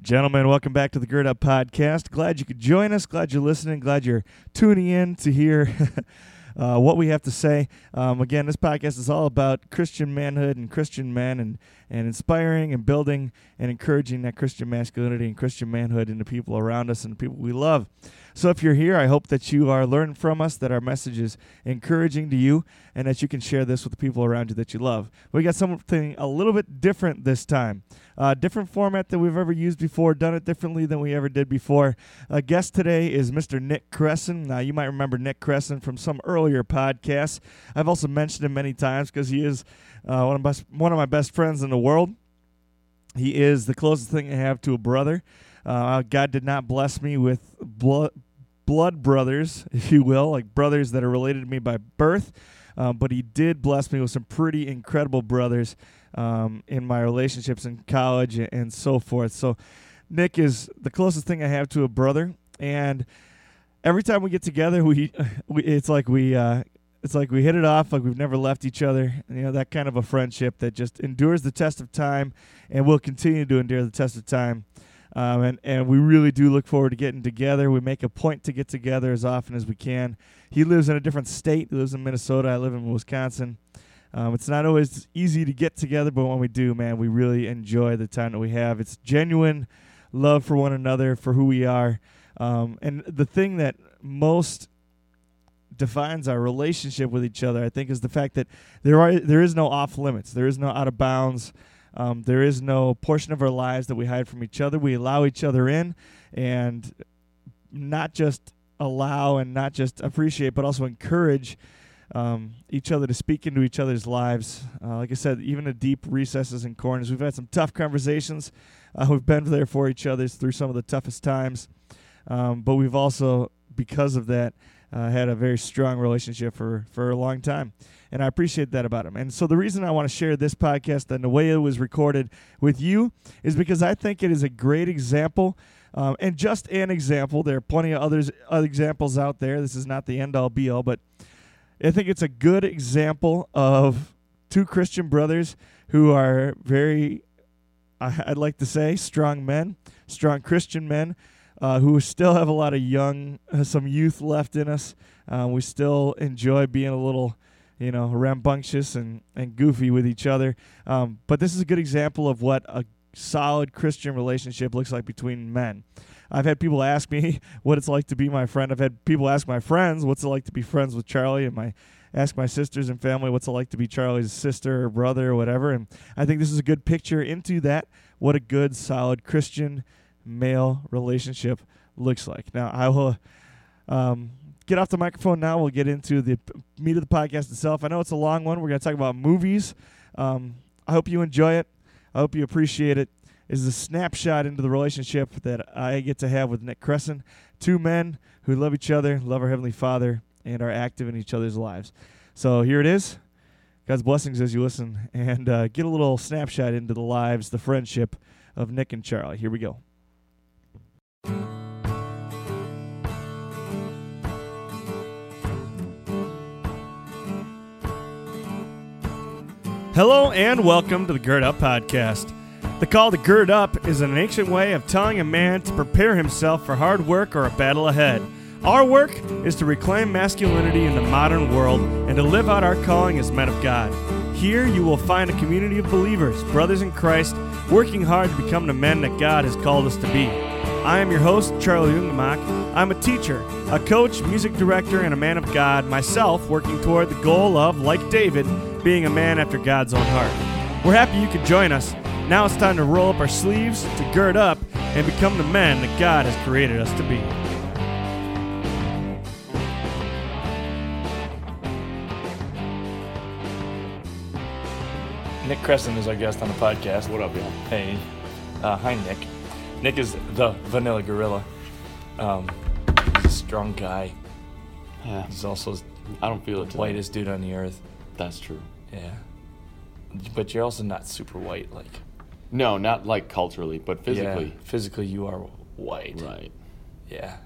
Gentlemen, welcome back to the Gird Up Podcast. Glad you could join us. Glad you're listening. Glad you're tuning in to hear uh, what we have to say. Um, again, this podcast is all about Christian manhood and Christian men and, and inspiring and building and encouraging that Christian masculinity and Christian manhood in the people around us and the people we love. So if you're here, I hope that you are learning from us, that our message is encouraging to you, and that you can share this with the people around you that you love. We got something a little bit different this time. Uh, different format than we've ever used before, done it differently than we ever did before. A guest today is Mr. Nick Cresson. Now, you might remember Nick Cresson from some earlier podcasts. I've also mentioned him many times because he is uh, one, of my, one of my best friends in the world. He is the closest thing I have to a brother. Uh, God did not bless me with blood, blood brothers, if you will, like brothers that are related to me by birth. Um, but he did bless me with some pretty incredible brothers um, in my relationships in college and, and so forth. So, Nick is the closest thing I have to a brother, and every time we get together, we, we it's like we uh, it's like we hit it off, like we've never left each other. You know that kind of a friendship that just endures the test of time, and will continue to endure the test of time. Um, and, and we really do look forward to getting together. We make a point to get together as often as we can. He lives in a different state. He lives in Minnesota. I live in Wisconsin. Um, it's not always easy to get together, but when we do, man, we really enjoy the time that we have. It's genuine love for one another, for who we are. Um, and the thing that most defines our relationship with each other, I think, is the fact that there are there is no off limits. There is no out of bounds. Um, there is no portion of our lives that we hide from each other. We allow each other in, and not just allow and not just appreciate, but also encourage um, each other to speak into each other's lives. Uh, like I said, even the deep recesses and corners. We've had some tough conversations. Uh, we've been there for each other through some of the toughest times, um, but we've also, because of that, uh, had a very strong relationship for, for a long time. And I appreciate that about him. And so the reason I want to share this podcast and the way it was recorded with you is because I think it is a great example. Um, and just an example. There are plenty of others other examples out there. This is not the end all be all, but I think it's a good example of two Christian brothers who are very, I'd like to say, strong men, strong Christian men uh, who still have a lot of young, uh, some youth left in us. Uh, we still enjoy being a little, you know, rambunctious and, and goofy with each other. Um, but this is a good example of what a solid Christian relationship looks like between men. I've had people ask me what it's like to be my friend. I've had people ask my friends what's it like to be friends with Charlie, and my ask my sisters and family what's it like to be Charlie's sister or brother or whatever. And I think this is a good picture into that. What a good, solid Christian male relationship looks like. Now, I will um, get off the microphone now. We'll get into the meat of the podcast itself. I know it's a long one. We're going to talk about movies. Um, I hope you enjoy it. I hope you appreciate it. it. Is a snapshot into the relationship that I get to have with Nick Cresson. Two men who love each other, love our Heavenly Father, and are active in each other's lives. So here it is. God's blessings as you listen and uh, get a little snapshot into the lives, the friendship of Nick and Charlie. Here we go. Hello and welcome to the Gird Up Podcast. The call to gird up is an ancient way of telling a man to prepare himself for hard work or a battle ahead. Our work is to reclaim masculinity in the modern world and to live out our calling as men of God. Here you will find a community of believers, brothers in Christ, working hard to become the men that God has called us to be. I am your host, Charlie Ungemak. I'm a teacher, a coach, music director, and a man of God, myself working toward the goal of, like David, being a man after God's own heart. We're happy you could join us. Now it's time to roll up our sleeves, to gird up, and become the men that God has created us to be. Nick Cresson is our guest on the podcast. What up, y'all? Hey, uh, hi, Nick. Nick is the Vanilla Gorilla. Um, he's a strong guy. Yeah, He's also I don't feel it. Today. whitest dude on the earth. That's true. Yeah, but you're also not super white. Like No, not like culturally, but physically. yeah, physically you are white. Right. Yeah,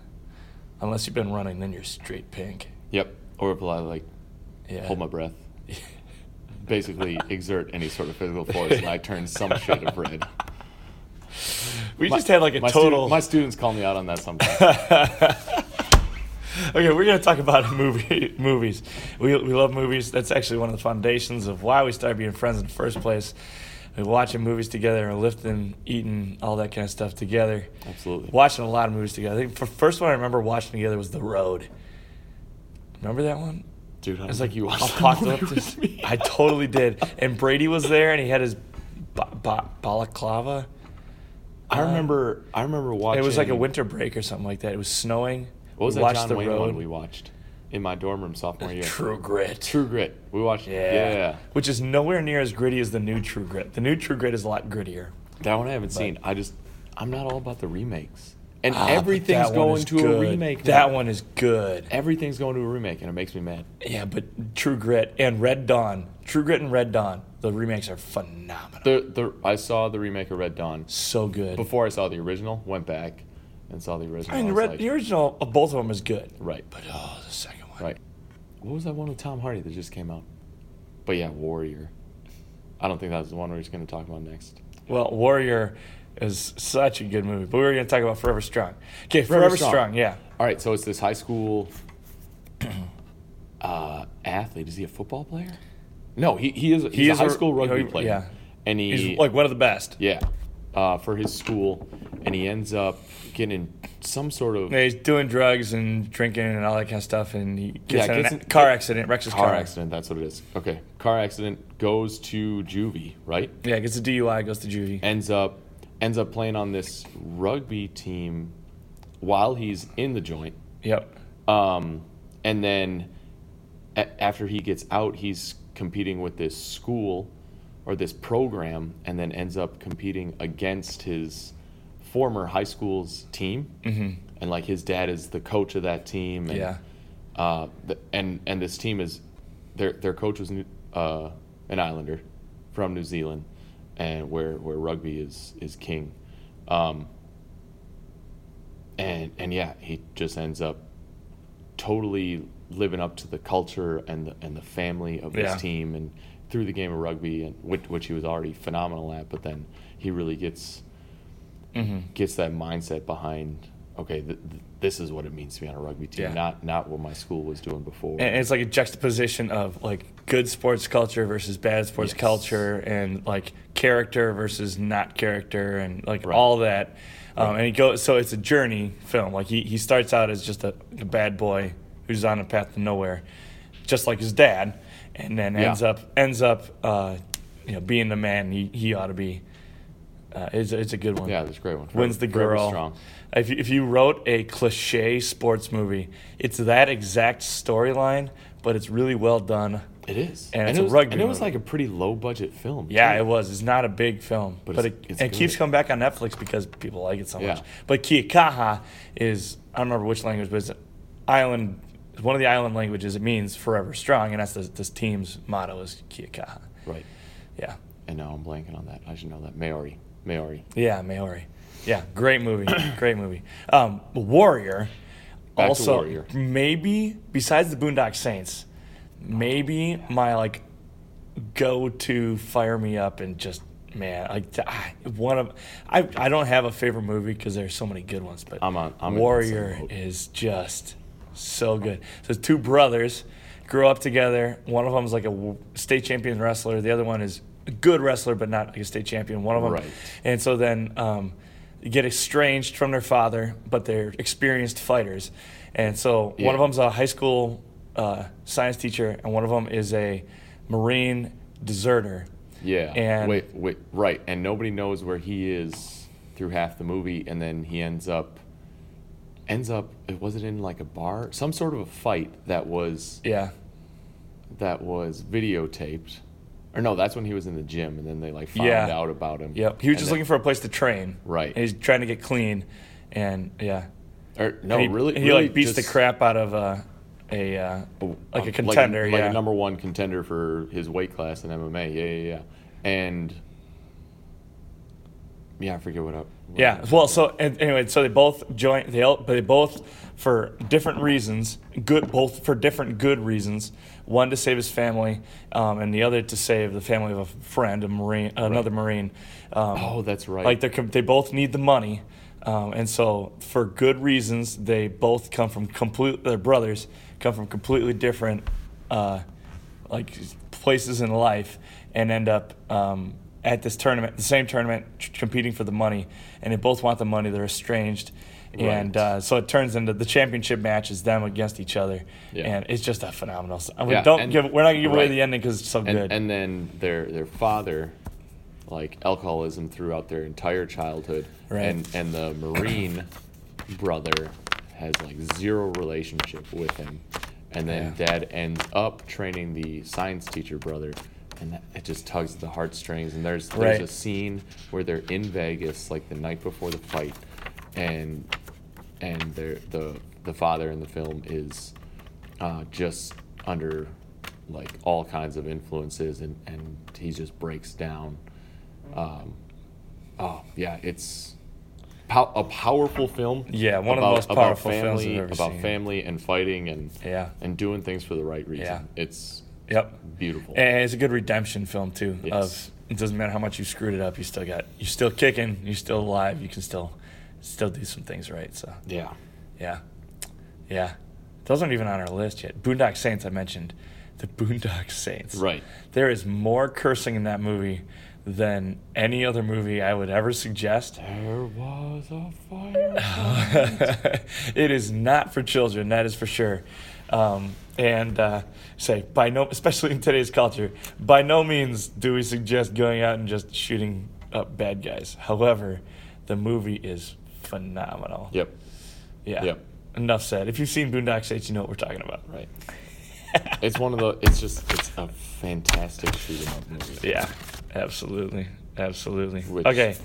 unless you've been running, then you're straight pink. Yep. Or if I like Yeah. hold my breath, basically exert any sort of physical force, and I turn some shade of red. We My- just had like a my stu- total. my students call me out on that sometimes. okay, we're gonna talk about movie movies. We we love movies. That's actually one of the foundations of why we started being friends in the first place. We're watching movies together, and lifting, eating, all that kind of stuff together. Absolutely. Watching a lot of movies together. I think the first one I remember watching together was The Road. Remember that one? Dude, I It's like you watched that apocalyptic. movie with me. I totally did. And Brady was there, and he had his ba- ba- balaclava. I remember. I remember watching. It was like a winter break or something like that. It was snowing. What was we that John The Wayne Road. one we watched in my dorm room sophomore year? True Grit. True Grit. We watched. Yeah. Yeah. Which is nowhere near as gritty as the new True Grit. The new True Grit is a lot grittier. That one I haven't seen. I just. I'm not all about the remakes. And Ah, everything's going to a good. remake. That one is good. Everything's going to a remake, and it makes me mad. Yeah, but True Grit and Red Dawn. True Grit and Red Dawn. The remakes are phenomenal. The the I saw the remake of Red Dawn so good. before I saw the original. Went back and saw the original. I mean, the, Red, like, the original of both of them is good. right, But oh, the second one. right. What was that one with Tom Hardy that just came out? But yeah, Warrior. I don't think that was the one we're just going to talk about next. Well, Warrior is such a good movie. But we were going to talk about Forever Strong. Okay, Forever Forever, Strong. Strong. yeah. All right, so it's this high school uh, athlete. Is he a football player? No, he, he is. He's He a is high a- school rugby player. yeah. and he He's like one of the best. yeah, uh, for his school, and he ends up getting some sort of Yeah, he's doing drugs and drinking and all that kind of stuff, and he gets Yeah, in a gets in- car accident, wrecks his car car. accident. That's what it is. Okay, car accident goes to juvie, right? Yeah, gets a DUI, goes to juvie. Ends up ends up playing on this rugby team while he's in the joint. Yep. Um, and then a- after he gets out, he's competing with this school or this program, and then ends up competing against his former high school's team. Mm-hmm. And like his dad is the coach of that team. And, Yeah. Uh, the, and and this team is their their coach was New- uh, an Islander from New Zealand, and where where rugby is is king. Um, and and yeah, he just ends up totally living up to the culture and the and the family of his Yeah. team and through the game of rugby and which, which he was already phenomenal at but then he really gets Mm-hmm. gets that mindset behind okay th- th- this is what it means to be on a rugby team Yeah. not not what my school was doing before And it's like a juxtaposition of like good sports culture versus bad sports Yes. culture, and like character versus not character, and like Right. all that. Um, and he goes, so it's a journey film. Like he, he starts out as just a, a bad boy who's on a path to nowhere, just like his dad, and then Yeah. ends up ends up uh, you know being the man he, he ought to be. Uh, it's, it's a good one. yeah it's a great one Wins the girl. strong If you, if you wrote a cliche sports movie, it's that exact storyline, but it's really well done. it is And it's it a rugby and it was movie. like a pretty low budget film Yeah, too. it was. It's not a big film, But but, it's- it, and it keeps coming back on Netflix because people like it so much. Yeah. But Kia Kaha is I don't remember which language, but it's an island. It's one of the island languages. It means forever strong, and that's the, this team's motto is Kia Kaha. right Yeah, and now i'm blanking on that i should know that maori maori yeah, Maori. Yeah, great movie, great movie. Um, Warrior. Back also, Warrior. maybe besides the Boondock Saints, maybe my like go to fire me up and just man like I- one of I I don't have a favorite movie because there's so many good ones, but I'm on- I'm Warrior is just so good. So two brothers grew up together. One of them is like a state champion wrestler. The other one is a good wrestler, but not like a state champion. One of them, Right. and so then um, get estranged from their father, but they're experienced fighters. And so one of Yeah. them's a high school uh, science teacher, and one of them is a Marine deserter. Yeah. And- wait, wait, right. And nobody knows where he is through half the movie, and then he ends up, ends up. it Was it in like a bar? Some sort of a fight that was Yeah. that was videotaped, or no? That's when he was in the gym, and then they like found Yeah. out about him. Yep. He was And just then- looking for a place to train. Right. He's trying to get clean, and yeah. Or no, And he, really, He really like beats the crap out of uh, a uh, like um, a contender. like, yeah. a number one contender for his weight class in MMA. Yeah, yeah, yeah. And Yeah, I forget what. I, what Yeah. Well, so and, anyway, so they both join. They all- but they both for different reasons. Good, both for different good reasons. One to save his family, um, and the other to save the family of a friend, a marine, another marine. Um, Oh, that's right. Like they they both need the money, um, and so for good reasons, they both come from complete. Their brothers come from completely different, uh, like places in life, and end up um, at this tournament, the same tournament, tr- competing for the money, and they both want the money. They're estranged. And uh, so it turns into the championship match is them against each other, Yeah. and it's just a phenomenal. mean, Yeah, don't and- give. We're not gonna give away the ending because it's so and, good. and then their their father, like alcoholism throughout their entire childhood, Right. and and the marine brother has like zero relationship with him, and then Yeah. dad ends up training the science teacher brother. And that, it just tugs at the heartstrings. And there's there's Right. a scene where they're in Vegas, like the night before the fight, and and they're, the the father in the film is uh, just under like all kinds of influences and and he just breaks down um, oh yeah it's pow- a powerful film Yeah, one of the about- most about powerful films I've family ever about seen. family and fighting and Yeah. and doing things for the right reason Yeah. it's yep. beautiful And it's a good redemption film too. Yes. Of it doesn't matter how much you screwed it up, you still got you're still kicking, you're still alive, you can still still do some things right. So yeah yeah, yeah. Those aren't even on our list yet. Boondock Saints I mentioned. The Boondock Saints. right There is more cursing in that movie than any other movie I would ever suggest. there was a fire it is not for children, that is for sure. Um, and uh, say by no, especially in today's culture, by no means do we suggest going out and just shooting up bad guys. However, the movie is phenomenal. yep Yeah. Yep. Enough said. If you've seen Boondock Saints, you know what we're talking about. right it's one of the it's just it's a fantastic shooting up movie Yeah, absolutely, absolutely. Which- Okay,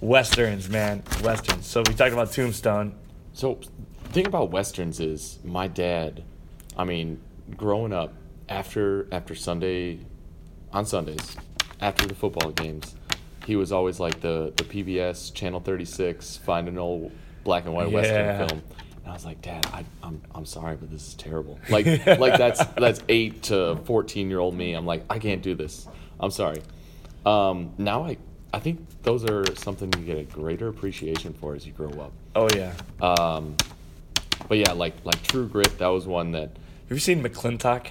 westerns, man, westerns. So we talked about Tombstone. So, the thing about westerns is my dad. I mean, growing up after after Sunday, on Sundays, after the football games, he was always like the the PBS Channel Thirty Six find an old black and white Yeah. western film. And I was like, Dad, I, I'm I'm sorry, but this is terrible. Like like that's that's eight to fourteen year old me. I'm like, I can't do this. I'm sorry. Um, now I I think those are something you get a greater appreciation for as you grow up. Oh yeah. Um, but yeah, like like True Grit, that was one that you seen McLintock?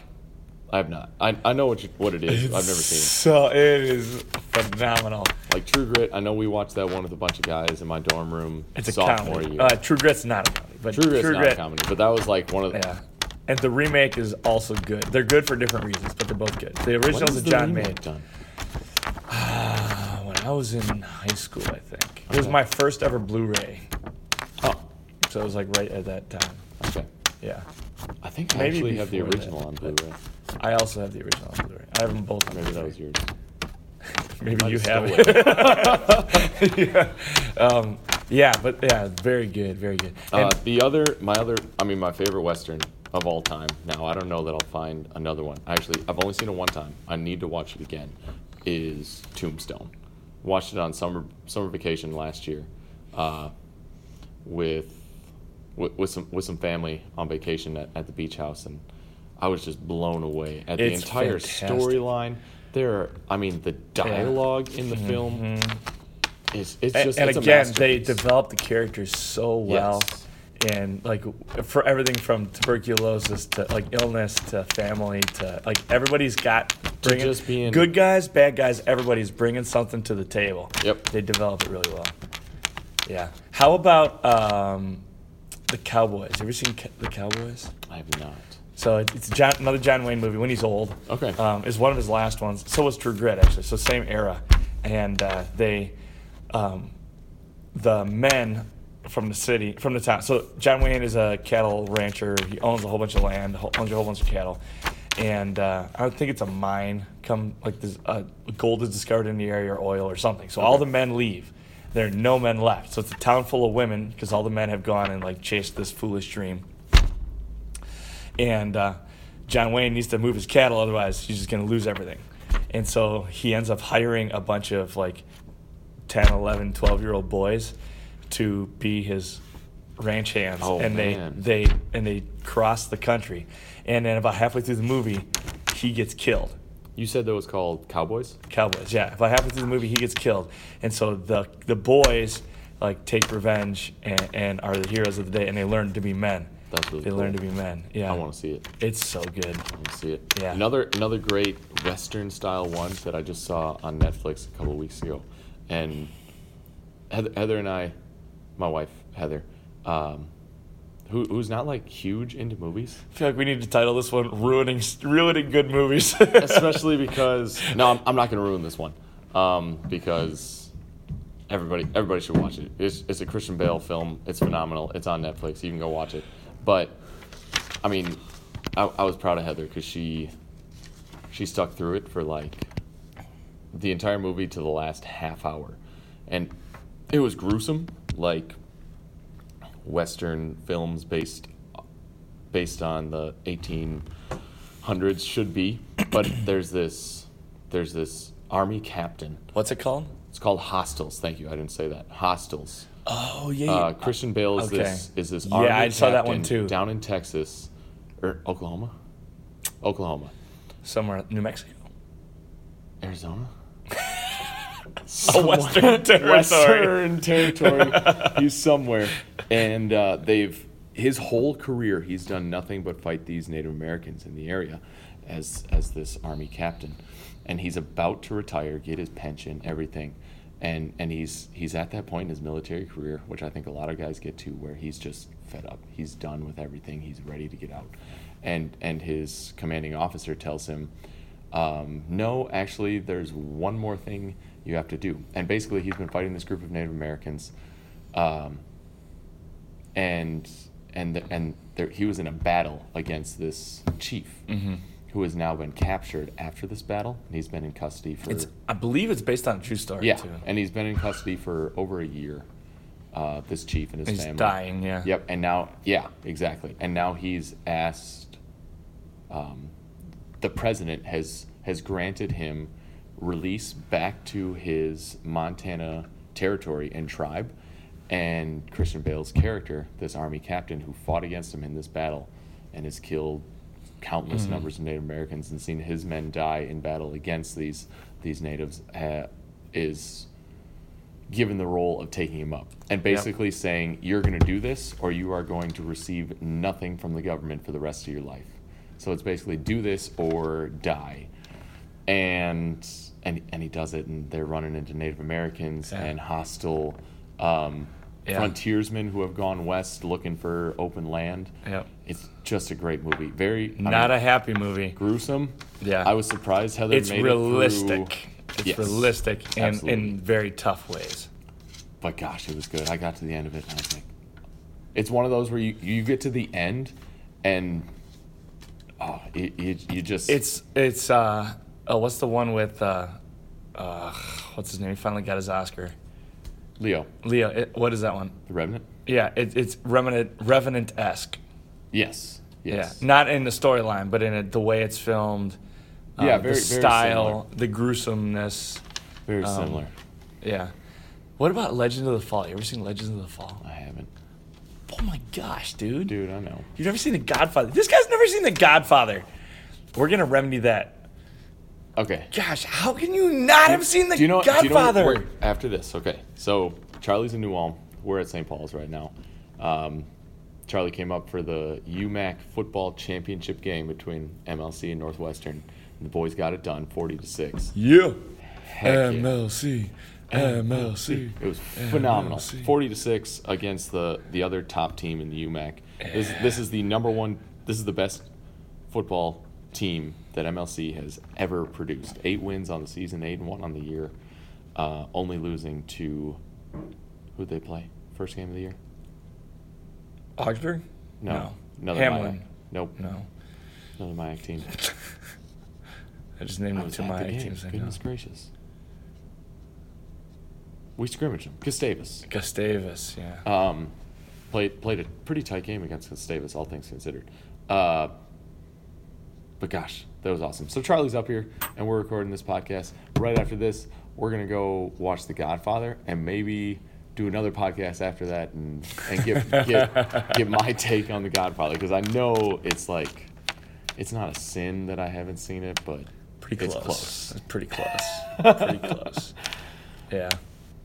I have not. I, I know what you, what it is. I've never seen it. So it is phenomenal. Like True Grit, I know we watched that one with a bunch of guys in my dorm room It's a sophomore comedy. year. Uh, True Grit's not a comedy, but True Grit's True not Grit, a comedy, but that was like one of the. yeah. And the remake is also good. They're good for different reasons, but they're both good. The original's a John made. done? Uh, when I was in high school, I think it was my first ever Blu-ray. Oh, So it was like right at that time. okay. Yeah. I think I Maybe actually have the before that, original on but- Blu-ray. I also have the original on Blu-ray. I have them both. on Maybe that Blu-ray. was yours. Maybe might you have have it. yeah. Um, yeah, but yeah, very good, very good. Uh, And the other, my other, I mean, my favorite western of all time. Now I don't know that I'll find another one. Actually, I've only seen it one time. I need to watch it again. Is Tombstone? Watched it on summer summer vacation last year, uh, with, with with some with some family on vacation at, at the beach house, and I was just blown away at the entire storyline. There, are, I mean, the dialogue in the film is it's just and it's a again, they develop the characters so well. Yes. And like for everything from tuberculosis to like illness to family to like everybody's got bringing just being- good guys, bad guys. Everybody's bringing something to the table. Yep. They develop it really well. Yeah. How about um, the Cowboys? Have You ever seen Ca- the Cowboys? I have not. So it- it's John, another John Wayne movie when he's old. Okay. Um, is one of his last ones. So was True Grit actually. So same era, and uh, they, um, the men from the city from the town. So John Wayne is a cattle rancher. He owns a whole bunch of land, ho- owns a whole bunch of cattle, and uh, I think it's a mine. Come like this, uh, gold is discovered in the area or oil or something. So all the men leave. There are no men left. So it's a town full of women because all the men have gone and like chased this foolish dream and uh, John Wayne needs to move his cattle, otherwise he's just going to lose everything. And so he ends up hiring a bunch of like 10, 11, 12 year old boys to be his ranch hands, Oh, and man. they they and they cross the country, and then about halfway through the movie, he gets killed. You said that was called Cowboys? Cowboys, yeah. If I happen to the movie, he gets killed, and so the the boys like take revenge and, and are the heroes of the day, and they learn to be men. That's really They cool. learn to be men. Yeah, I want to see it. It's so good. I want to see it. Yeah. Another another great Western style one that I just saw on Netflix a couple of weeks ago, and Heather, Heather and I, my wife Heather, um, who who's not like huge into movies, I feel like we need to title this one "Ruining Ruining Good Movies." especially because no, I'm, I'm not going to ruin this one, um, because everybody everybody should watch it. It's it's a Christian Bale film. It's phenomenal. It's on Netflix. You can go watch it. But I mean, I, I was proud of Heather because she she stuck through it for like the entire movie to the last half hour, and it was gruesome, like Western films based based on the 1800s should be. But there's this there's this army captain. What's it called? It's called Hostiles. Thank you. I didn't say that. Hostiles. Oh yeah. Uh, Christian Bale is Okay. this is this Yeah, army I saw that one captain too. down in Texas or Oklahoma, Oklahoma, Somewhere New Mexico. Arizona. A Western territory. Western territory. he's somewhere, and uh, they've his whole career he's done nothing but fight these Native Americans in the area, as as this army captain, and he's about to retire, get his pension, everything, and and he's he's at that point in his military career, which I think a lot of guys get to, where he's just fed up. He's done with everything. He's ready to get out, and and his commanding officer tells him. Um, no, actually, there's one more thing you have to do. And basically, he's been fighting this group of Native Americans, um, and and and there, he was in a battle against this chief, Mm-hmm. who has now been captured after this battle, and he's been in custody for It's. I believe it's based on a true story yeah, too. and he's been in custody for over a year. Uh, this chief and his He's family. He's dying. Yeah. Yep, and now, yeah, exactly. And now he's asked, um, the president has has granted him release back to his Montana territory and tribe. And Christian Bale's character, this army captain who fought against him in this battle and has killed countless Mm-hmm. numbers of Native Americans and seen his men die in battle against these these natives, uh, is given the role of taking him up and basically saying you're going to do this or you are going to receive nothing from the government for the rest of your life so it's basically do this or die and and and he does it and they're running into native americans Yeah. and hostile um, Yeah. frontiersmen who have gone west looking for open land Yep. it's just a great movie very I Not mean, a happy movie. gruesome Yeah. i was surprised heather It's made realistic. it It's Yes, realistic in, absolutely. in very tough ways. but gosh, it was good. I got to the end of it and I was like, it's one of those where you, you get to the end and oh, you, you, you just It's it's uh oh what's the one with uh uh what's his name? He finally got his Oscar. Leo, Leo. It, what is that one? the Revenant. Yeah, it, it's Revenant Revenant esque. Yes, yes, Yeah, not in the storyline, but in it, the way it's filmed. Yeah, um, very- the very style, the gruesomeness. very um, similar. Yeah. What about Legends of the Fall? You ever seen Legends of the Fall? I haven't, Oh my gosh, dude. dude. I know. You've never seen The Godfather. This guy's never seen The Godfather. We're gonna remedy that. Okay. Gosh, how can you not have seen The do you know? do you know Godfather? where- after this, okay. So Charlie's in New Ulm. We're at St. Paul's right now. Um, Charlie came up for the UMAC football championship game between MLC and Northwestern. And the boys got it done, forty to six. yeah. Heck yeah. MLC. MLC. It was phenomenal. MLC. Forty to six against the the other top team in the UMAC. This this is the number one. This is the best football team that MLC has ever produced. Eight wins on the season, eight and one on the year. Uh, only losing to who'd they play? First game of the year? Augsburg? No, No. another Hamline. MIAC. Nope, No. another MIAC team. I just named them two at the my game. teams. Goodness gracious. We scrimmaged them. Gustavus. Gustavus, yeah. Um, played played a pretty tight game against Gustavus, all things considered. Uh, but gosh, that was awesome. So Charlie's up here, and we're recording this podcast right after this. we're gonna go watch The Godfather and maybe do another podcast after that and and give get get my take on The Godfather because I know it's like it's not a sin that I haven't seen it, but Pretty it's close. close. It's pretty close. pretty close. Yeah.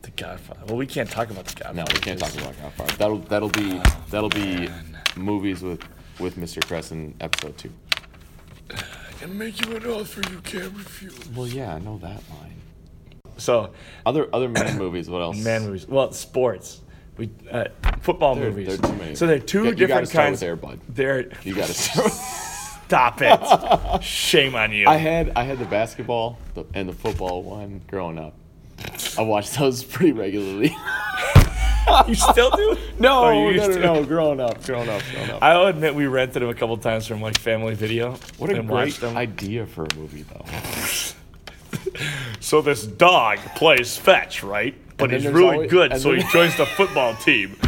The Godfather. Well, we can't talk about the Godfather. No, we can't talk about Godfather. That'll that'll be Oh, that'll be movies with with Mr. Cresson episode two. I can make you an offer you can't refuse. Well, yeah, I know that line. So, Other other man movies. What else? man movies. Well, sports. We uh, football There- movies. there are too many. So they're two You- you gotta different start kinds. with Air Bud. They're You got to. stop it. Shame on you. I had I had the basketball and the football one growing up. I watched those pretty regularly. you still do? no, Oh, no, no, to. no, growing up, growing up, growing up. I'll admit we rented them a couple times from like Family Video. what a great idea for a movie, though. So this dog plays fetch, right? But he's really always- good, so he joins the football team.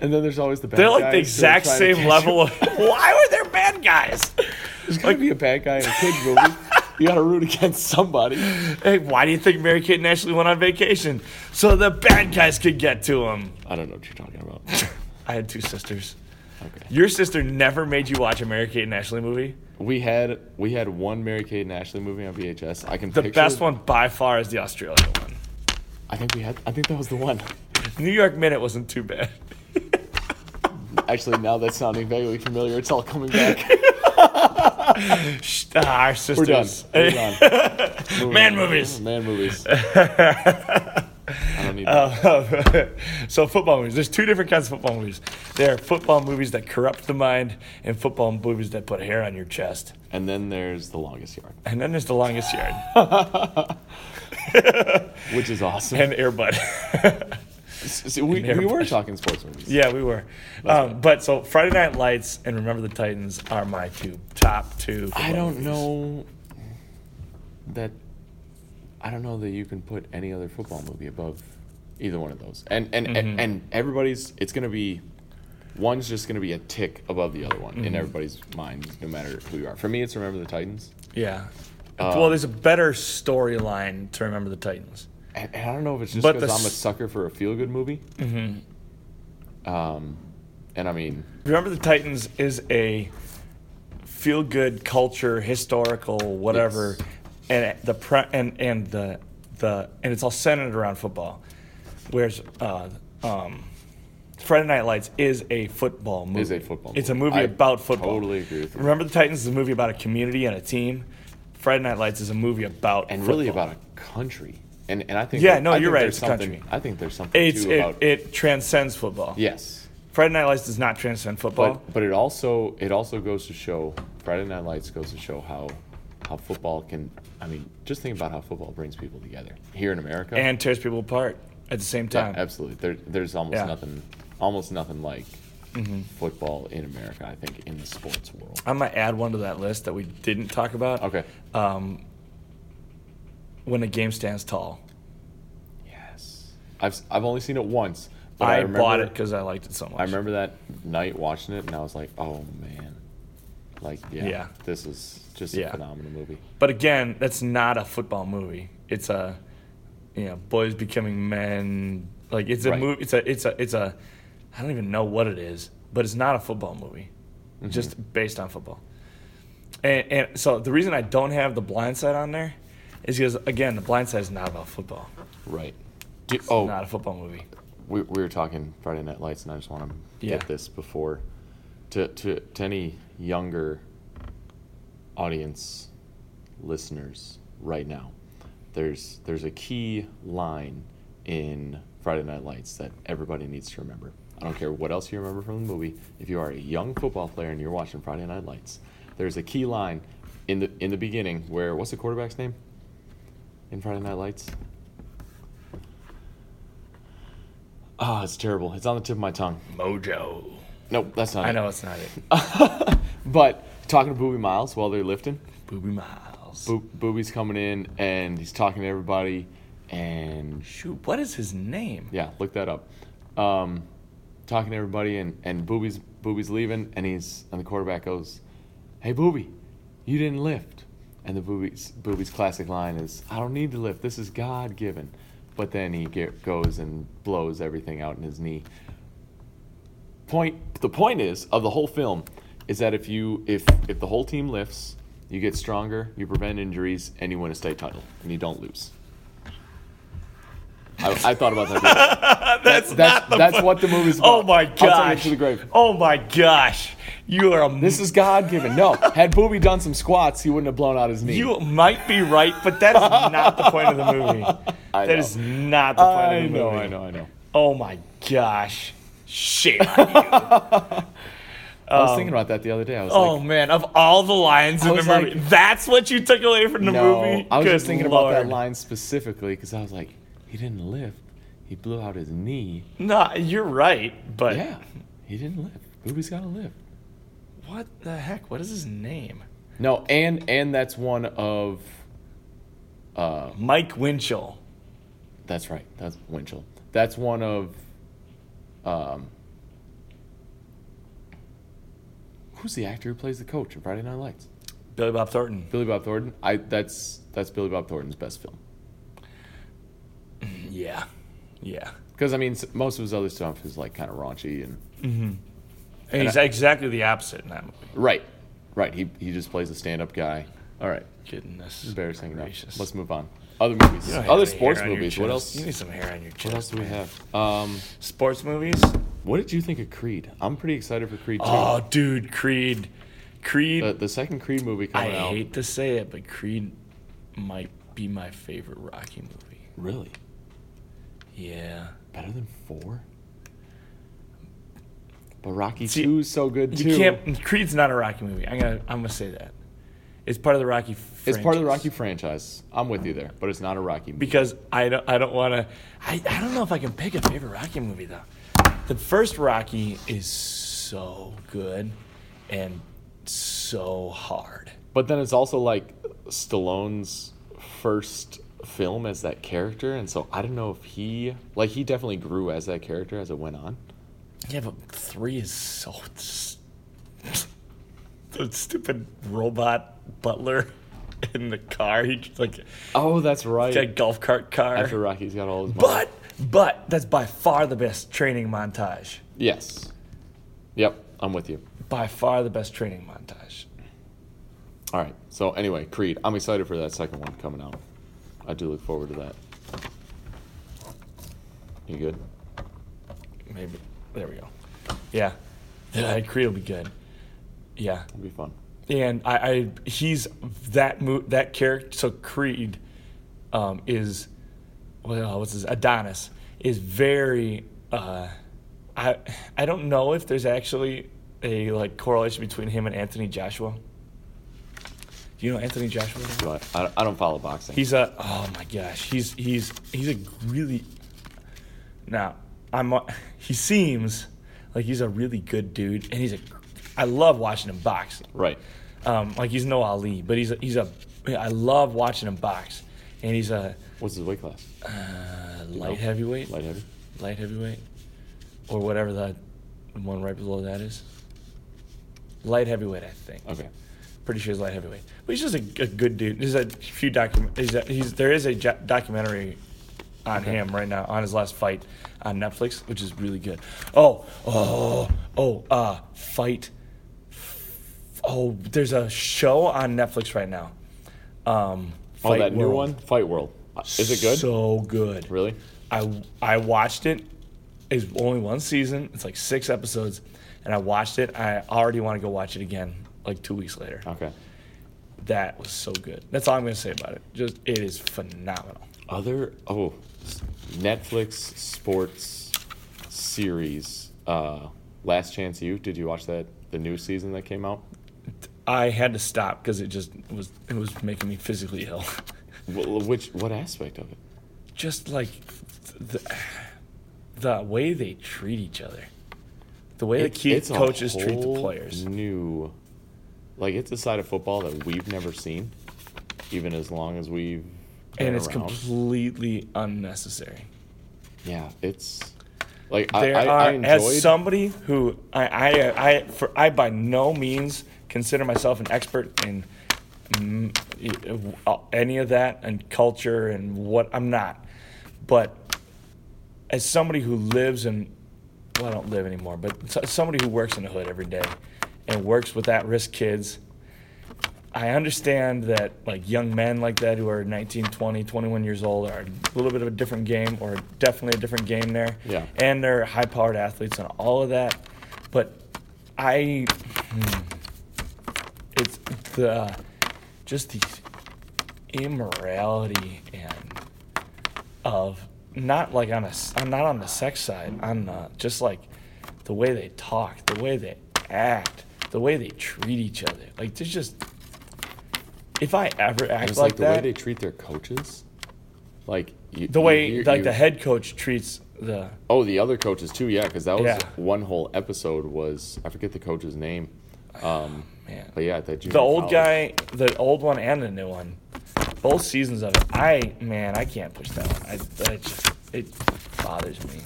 And then there's always the bad They're like the exact same level of. Why were there bad guys? There's gotta be a bad guy in a kid movie. You gotta root against somebody. Hey, why do you think Mary Kate and Ashley went on vacation? So the bad guys could get to him. I don't know what you're talking about. I had two sisters. Okay. Your sister never made you watch a Mary Kate and Ashley movie. We had we had one Mary Kate and Ashley movie on VHS. I can The picture best one by far is the Australian one. I think we had. I think that was the one. New York Minute wasn't too bad. Actually, now that's sounding vaguely familiar. It's all coming back. Ah, our sisters. We're done. We're done. Man movies. Man movies. I don't need that. so football movies. There's two different kinds of football movies. There are football movies that corrupt the mind, and football movies that put hair on your chest. And then there's The Longest Yard, And then there's the longest yard which is awesome. and Airbud. See, we, we were talking sports movies. yeah, we were. Um, but so Friday Night Lights and Remember the Titans are my two top two. I don't movies. know that. I don't know that you can put any other football movie above either one of those. And and Mm-hmm. and everybody's. It's gonna be. One's just gonna be a tick above the other one Mm-hmm. in everybody's mind, no matter who you are. For me, it's Remember the Titans. Yeah. Uh, well, there's a better storyline to Remember the Titans. And, and I don't know if it's just because I'm a sucker for a feel good movie. Mm-hmm. Um, and I mean, Remember the Titans is a feel good culture, historical, whatever, Yes. and the pre- and and the the and it's all centered around football. Whereas uh, um, Friday Night Lights is a football movie. Is a football It's a movie. movie I about football. totally agree with you. Remember the Titans is a movie about a community and a team. Friday Night Lights is a movie about and really about a country. And and I think Yeah, that- no, I you're right, there's it's country. I think there's something It's it, about it transcends football. yes, Friday Night Lights does not transcend football. but but it also it also goes to show Friday Night Lights goes to show how how football can. I mean, just think about how football brings people together here in America. and tears people apart at the same Yeah, time. absolutely, there, there's almost Yeah. Mm-hmm. nothing almost nothing like football in America. I think in the sports world. I might add one to that list that we didn't talk about. Okay. Um, when a game stands tall, Yes, I've I've only seen it once. But I, I, remember, bought it because I liked it so much. I remember that night watching it, and I was like, "Oh man, like yeah, Yeah. this is just Yeah. a phenomenal movie." But again, that's not a football movie. It's a, you know, boys becoming men. Like it's a Right. movie. It's a. It's a. It's a. I don't even know what it is, but it's not a football movie, Mm-hmm. just based on football. And, and so the reason I don't have the Blind Side on there is because again, the Blind Side is not about football. Right. Do, oh, Not a football movie. we, we were talking Friday Night Lights, and I just want to Yeah. get this before to, to to any younger audience listeners right now. There's there's a key line in Friday Night Lights that everybody needs to remember. I don't care what else you remember from the movie. If you are a young football player and you're watching Friday Night Lights, there's a key line in the in the beginning where what's the quarterback's name in Friday Night Lights? Oh, it's terrible. It's on the tip of my tongue. Mojo. Nope, that's not I it. know it's not it. But talking to Boobie Miles while they're lifting, Boobie Miles. Bo- Boobie's coming in and he's talking to everybody, and Shoot, what is his name? yeah, look that up. Um, talking to everybody, and and Boobie's Boobie's leaving, and he's and the quarterback goes, "Hey, Boobie, you didn't lift." And the boobies boobies classic line is, "I don't need to lift. This is God given." But then he get, goes and blows everything out in his knee. Point. The point is of the whole film is that if you if if the whole team lifts, you get stronger, you prevent injuries, and you win a state title, and you don't lose. I, I thought about that. that's that's the that's what the movie's about. Oh my I'll take it gosh! to the grave. Oh my gosh! You are a This is God given. No, had Boobie done some squats, he wouldn't have blown out his knee. You might be right, but that is not the point of the movie. I That know. is not the point I of the know, movie. I know, I know. Oh my gosh. Shit. I was thinking about that the other day. I was oh like, man, of all the lines in the movie, like- that's what you took away from the no. movie? I was Good just thinking about that line specifically because I was like, he didn't lift. He blew out his knee. No, you're right, but Yeah, he didn't lift. Boobie's got to lift. What the heck? What is his name? No, and and that's one of. Uh, Mike Winchell. that's right. That's Winchell. That's one of. Um. Who's the actor who plays the coach in Friday Night Lights? Billy Bob Thornton. Billy Bob Thornton. I that's that's Billy Bob Thornton's best film. Yeah. Yeah. Because I mean, most of his other stuff is like kind of raunchy and And he's exactly the opposite in that movie. right, right. He he just plays a stand-up guy. All right, Goodness. embarrassing enough. Let's move on. Other movies, You don't have other sports hair on your movies. What else? You need some hair on your chest. What else do we man. have? Um, Sports movies? what did you think of Creed? I'm pretty excited for Creed 2. Oh, dude, Creed. Creed. the, the second Creed movie I coming out. hate to say it, but Creed might be my favorite Rocky movie. Really Yeah. better than four. But Rocky See, Two is so good too. You can't. Creed's not a Rocky movie. I'm gonna. I'm gonna say that. It's part of the Rocky. It's part of the franchise. Rocky franchise. I'm with you there, but it's not a Rocky movie. because I don't. I don't want to. I. I don't know if I can pick a favorite Rocky movie though. The first Rocky is so good, and so hard. But then it's also like Stallone's first film as that character, and so I don't know if he like he definitely grew as that character as it went on. Yeah, but three is so. The stupid robot butler in the car. He just, like Oh, that's right. that golf cart car. After Rocky's got all his money. But but that's by far the best training montage. yes, yep, I'm with you. By far the best training montage. All right. So anyway, Creed. I'm excited for that second one coming out. I do look forward to that. You good? Maybe there we go. Yeah. Creed will be good. Yeah, It'll be fun. and I, I he's that mo- that character. So Creed um, is well, what's his Adonis is very. Uh, I I don't know if there's actually a like correlation between him and Anthony Joshua. Do you know Anthony Joshua? Do I, I, I don't follow boxing. He's a oh my gosh, he's he's he's a really now I'm he seems like he's a really good dude, and he's a I love watching him box. right. Um, like he's no Ali, but he's a, he's a I love watching him box, and he's a What's his weight class? uh, light heavyweight, Light heavy. light heavyweight, or whatever the one right below that is. Light heavyweight, I think. Okay. Pretty sure he's light heavyweight, but he's just a, a good dude. There's a few document. He's, a, he's there is a documentary on Okay. him right now on his last fight on Netflix, which is really good. Oh, oh, oh, uh, fight. Oh, there's a show on Netflix right now. Um, Oh, Fight that new World. one, Fight World. Is it good? So good. really? I I watched it. It's only one season. It's like six episodes, and I watched it. I already want to go watch it again, like two weeks later. Okay. That was so good. That's all I'm gonna say about it. Just it is phenomenal. Other oh, Netflix sports series. Uh, Last Chance U. Did you watch that? The new season that came out. I had to stop because it just was it was making me physically ill. Wh- Which what aspect of it? just like the the way they treat each other, the way It- the key it's a coaches treat the players. New, like it's a side of football that we've never seen, even as long as we've. And it's around. completely unnecessary. Yeah, it's like There I, are, I enjoyed. as somebody who I, I, I, for, I by no means consider myself an expert in any of that and culture and what I'm not. But as somebody who lives in, well, I don't live anymore, but somebody who works in the hood every day and works with at-risk kids, I understand that like young men like that who are 19, 20, 21 years old are a little bit of a different game or definitely a different game there. Yeah. And they're high-powered athletes and all of that. But I, hmm, it's the just the immorality and of not like on a uh, not on the sex side on the, just like the way they talk the way they act the way they treat each other like there's just if i ever act it's like, like, the that way they treat their coaches. Like you, the way you- like the head coach treats the Oh, the other coaches too. Yeah, because that was Yeah. one whole episode. Was I forget the coach's name? Um, man but yeah, that the old guy the old one and the new one both seasons of it i man i can't push that one i that just it bothers me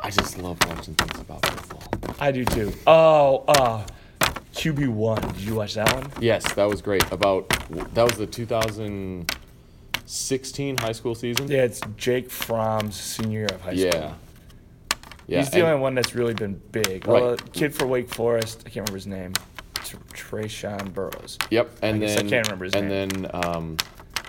I just love watching things about football. i do too oh uh qb1 did you watch that one Yes, that was great. About that was the 2016 high school season. Yeah, it's Jake Fromm's senior year of high school. yeah, yeah. He's the only one that's really been big. Right. Well, kid for Wake Forest, I can't remember his name. Tr- Trayshawn Burrows. Yep, and I then can't remember his and name. then um,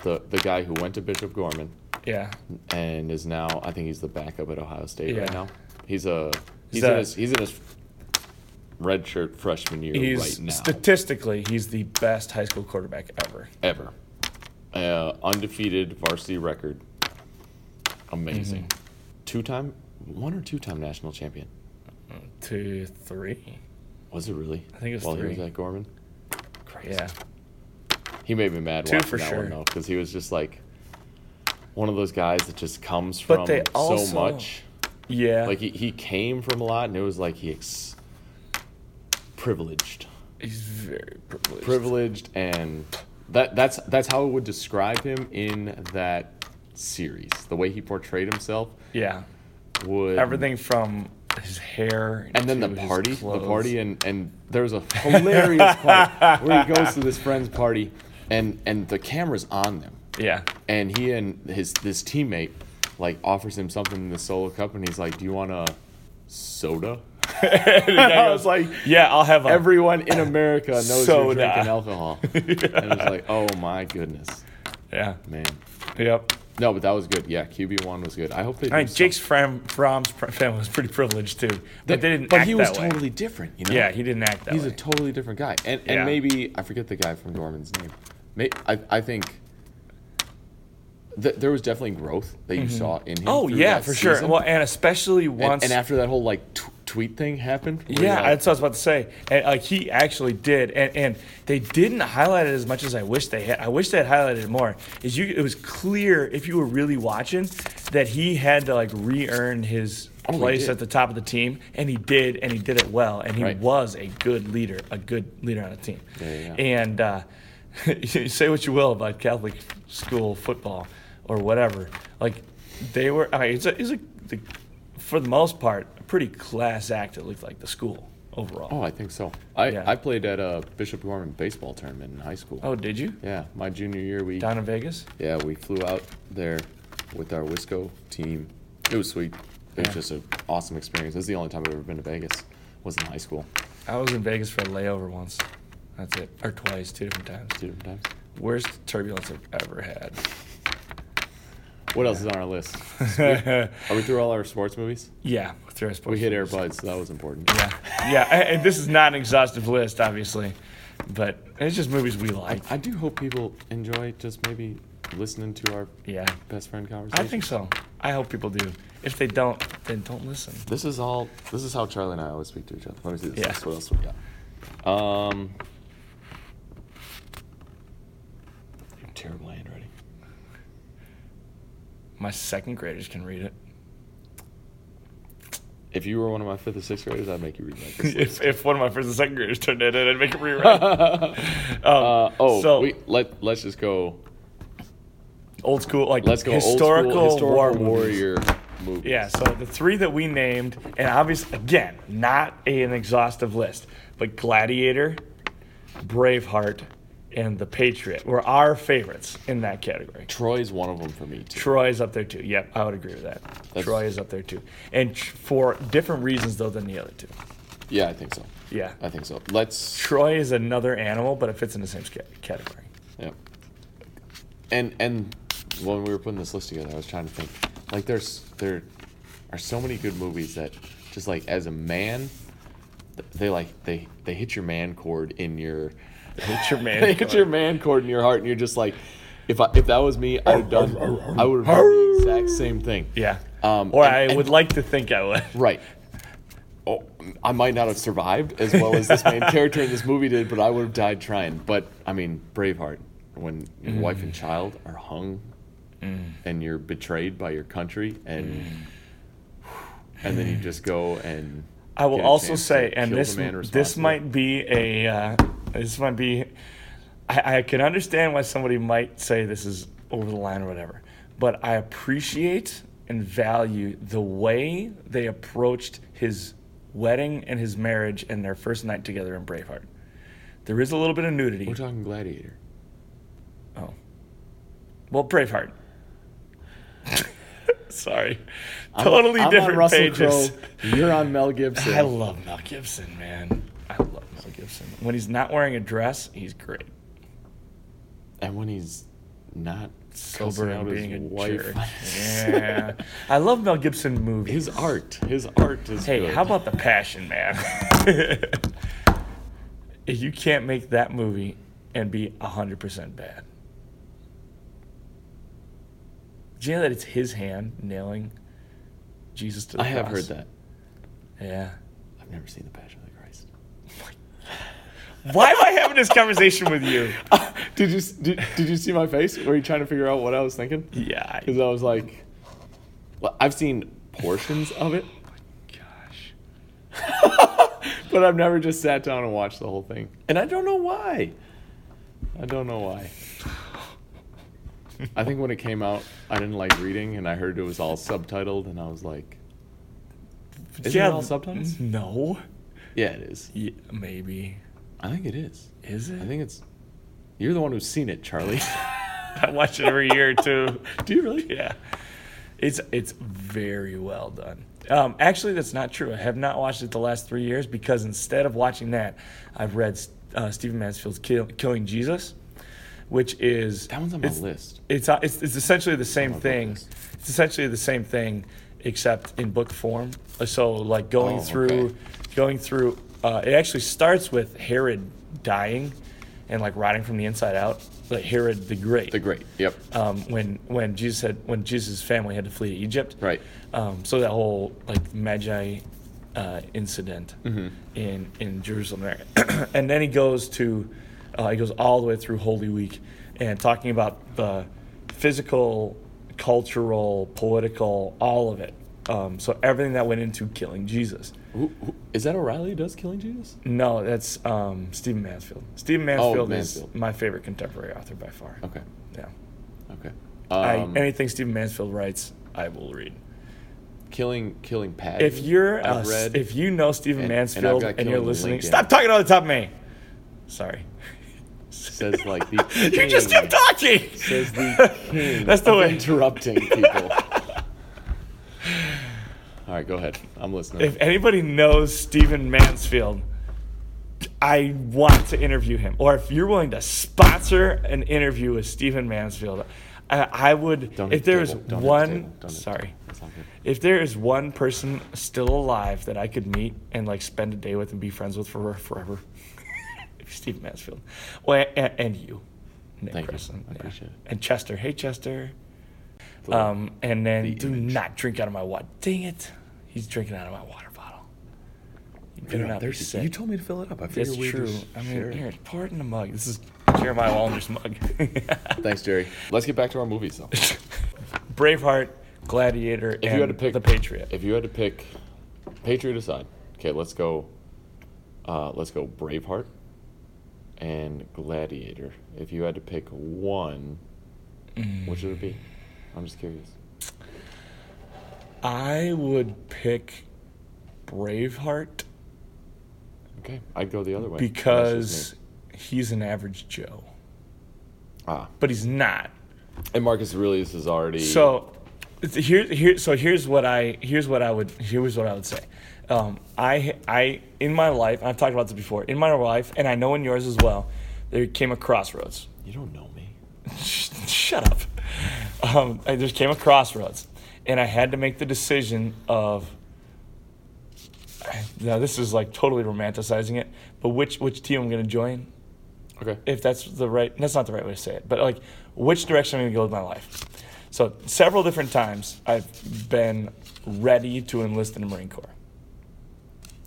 the the guy who went to Bishop Gorman Yeah. and is now I think he's the backup at Ohio State right Yeah. now. He's a he's that- in his he's in his redshirt freshman year He's right now. statistically he's the best high school quarterback ever. ever. Uh, undefeated varsity record. Amazing. Mm-hmm. Two time, one or two time national champion. Two, three. Was it really? I think it was While he three. was at Gorman. Crazy. Yeah. He made me mad Two watching for that sure. one though, because he was just like one of those guys that just comes But from they so also- much. Yeah. Like he, he came from a lot, and it was like he ex- privileged, he's very privileged. privileged, and that that's that's how I would describe him in that series. The way he portrayed himself Yeah. would Everything from his hair and then the party, the party, and and there was a hilarious part where he goes to this friend's party, and and the camera's on them, Yeah. and he and his this teammate like offers him something in the solo cup, and he's like, "Do you want a soda?" I was like, Yeah, I'll have a everyone in America knows Soda. you're drinking alcohol, and it's like, oh my goodness, Yeah. man. Yep. No, but that was good. Yeah, QB one was good. I hope they. I mean, Jake's some- Fram, Fromm's family was pretty privileged too, but they didn't. But act he was that way. totally different. You know. Yeah, he didn't act that He's way. a totally different guy, and and Yeah. maybe I forget the guy from Gorman's name. May, I I think th- there was definitely growth that you mm-hmm. saw in him. oh yeah, that for sure. Well, and especially once. and after that whole like t- tweet thing happened. yeah, like- that's what I was about to say. And like he actually did, and, and they didn't highlight it as much as I wish they had. I wish they had highlighted it more. Is you? It was clear if you were really watching that he had to like re-earn his Oh, place at the top of the team, and he did, and he did it well, and he Right. was a good leader, a good leader on the team. And uh, say what you will about Catholic school football or whatever, like they were. I mean, it's a, it's a, the, for the most part, a pretty class act. It looked like the school overall. Oh, I think so. I, Yeah. I played at a Bishop Gorman baseball tournament in high school. Oh, did you? Yeah, my junior year we Down in Vegas? yeah we flew out there with our Wisco team. It was sweet. It was just an awesome experience. This is the only time I've ever been to Vegas. Was in high school. I was in Vegas for a layover once. That's it. Or twice, two different times. Two different times. Worst turbulence I've ever had. What else is on our list? Are we through all our sports movies? yeah, through our sports We hit Air. Buds, so that was important. Yeah, yeah. And this is not an exhaustive list, obviously, but it's just movies we like. I do hope people enjoy just maybe listening to our Yeah, best friend conversation. I think so. I hope people do. If they don't, then don't listen. This is all. This is how Charlie and I always speak to each other. Let me see this. Yeah. list. What else we got? Um. I'm terrible handwriting. My second graders can read it. If you were one of my fifth or sixth graders, I'd make you read this. if, if one of my first and second graders turned it in, I'd make it rewrite. um, Uh, oh, so we let let's just go. old school, like Let's go historical, school, war historical movies. warrior movies. Yeah, so the three that we named, and obviously, again, not a, an exhaustive list, but Gladiator, Braveheart, and The Patriot were our favorites in that category. Troy's one of them for me too. Troy is up there too. Yep, I would agree with that. That's- Troy is up there too, and tr- for different reasons though than the other two. Yeah, I think so. Yeah, I think so. Let's. Troy is another animal, but it fits in the same category. Yeah. And and when we were putting this list together, I was trying to think. Like, there's there are so many good movies that just like as a man, they like they they hit your man chord in your Hit your man. hit your man chord in your heart, and you're just like, if I if that was me, I'd have done I would have done the exact same thing. Yeah. Um, or and- I and- would like to think I would. Right. Oh, I might not have survived as well as this main character in this movie did, but I would have died trying. But I mean, Braveheart, when your wife and child are hung, and you're betrayed by your country, and and then you just go and I will also say, and this this might be a uh, this might be. I, I can understand why somebody might say this is over the line or whatever, but I appreciate and value the way they approached his wedding and his marriage and their first night together in Braveheart. There is a little bit of nudity. We're talking Gladiator. Oh. Well, Braveheart. Sorry. I'm- totally I'm on different Russell pages. Crowe, You're on Mel Gibson. I love Mel Gibson, man. I love Mel Gibson. When he's not wearing a dress, he's great. and when he's not Sober and being a wife. jerk. Yeah. I love Mel Gibson movies. His art, his art is. hey, good. how about the passion, man? you can't make that movie and be 100% bad. Do you know that it's his hand nailing Jesus to the cross? I have heard that. Yeah. I've never seen the Passion of the Christ. Why am I having this conversation with you? Uh, did you did, did you see my face? Were you trying to figure out what I was thinking? Yeah. Because I was like, well, I've seen portions of it, oh My gosh. but I've never just sat down and watched the whole thing. And I don't know why. I don't know why. I think when it came out, I didn't like reading, and I heard it was all subtitled, and I was like, "Is it all subtitles?" No. Yeah, it is. Yeah, maybe. I think it is. Is it? I think it's. You're the one who's seen it, Charlie. I watch it every year too. Do you really? Yeah. It's it's very well done. Um, actually, that's not true. I have not watched it the last three years because instead of watching that, I've read uh, Stephen Mansfield's Kill, "Killing Jesus," which is That one's on my it's- list. It's uh, it's it's essentially the same book thing. It's essentially the same thing, except in book form. So like going Oh, through, okay. going through. Uh, it actually starts with Herod dying, and like rotting from the inside out. Like Herod the Great The Great. Yep. um, when when Jesus had when Jesus' family had to flee to Egypt. Right. Um, so that whole like Magi uh, incident Mm-hmm. in in Jerusalem there, and then he goes to uh, he goes all the way through Holy Week and talking about the physical, cultural, political, all of it. Um, so everything that went into killing Jesus. Who, who, is that O'Reilly who does Killing Jesus? No, that's um, Stephen Mansfield. Stephen Mansfield, Mansfield. is my favorite contemporary author by far. Okay. Yeah. Okay. I, Um, anything Stephen Mansfield writes, I will read. Killing Killing Patton. If you're, I've read, if you know Stephen and- and Mansfield got and, you're listening, Lincoln. stop talking on the top of me. Sorry. says like the you just king- kept talking. says the king That's the way. interrupting people. All right, go ahead. I'm listening. If anybody knows Stephen Mansfield, I want to interview him. Or if you're willing to sponsor an interview with Stephen Mansfield, I, I would. Don't if. Don't hit the one. The sorry. table. That's all good. If there is one person still alive that I could meet and like spend a day with and be friends with for forever, Steve Mansfield. Well, and, and you, Nick Thank you. I appreciate it. And Chester. Hey, Chester. The- Um, and then the do image. not drink out of my water. Dang it. He's drinking out of my water bottle. You better You're not be sick. You told me to fill it up. I figured we true. I mean, here, pour it in a mug. This is Jeremiah Wallner's mug. Thanks, Jerry. Let's get back to our movies though. Braveheart, Gladiator, If and you had to pick The Patriot. If you had to pick Patriot aside, okay, let's go uh, let's go Braveheart and Gladiator. If you had to pick one, which would it be? I'm just curious. I would pick Braveheart Okay, I'd go the other way. Because he's an average Joe. Ah. but he's not. And Marcus Aurelius is already. So here, here, so here's what I here's what I would here's what I would say. Um, I I in my life, and I've talked about this before. In my life, and I know in yours as well, there came a crossroads. you don't know me. Shut up. Um, I just came a crossroads, and I had to make the decision of. Now this is like totally romanticizing it, but which which team I'm going to join? Okay. if that's the right that's not the right way to say it but like which direction i'm going to go with my life so several different times i've been ready to enlist in the marine corps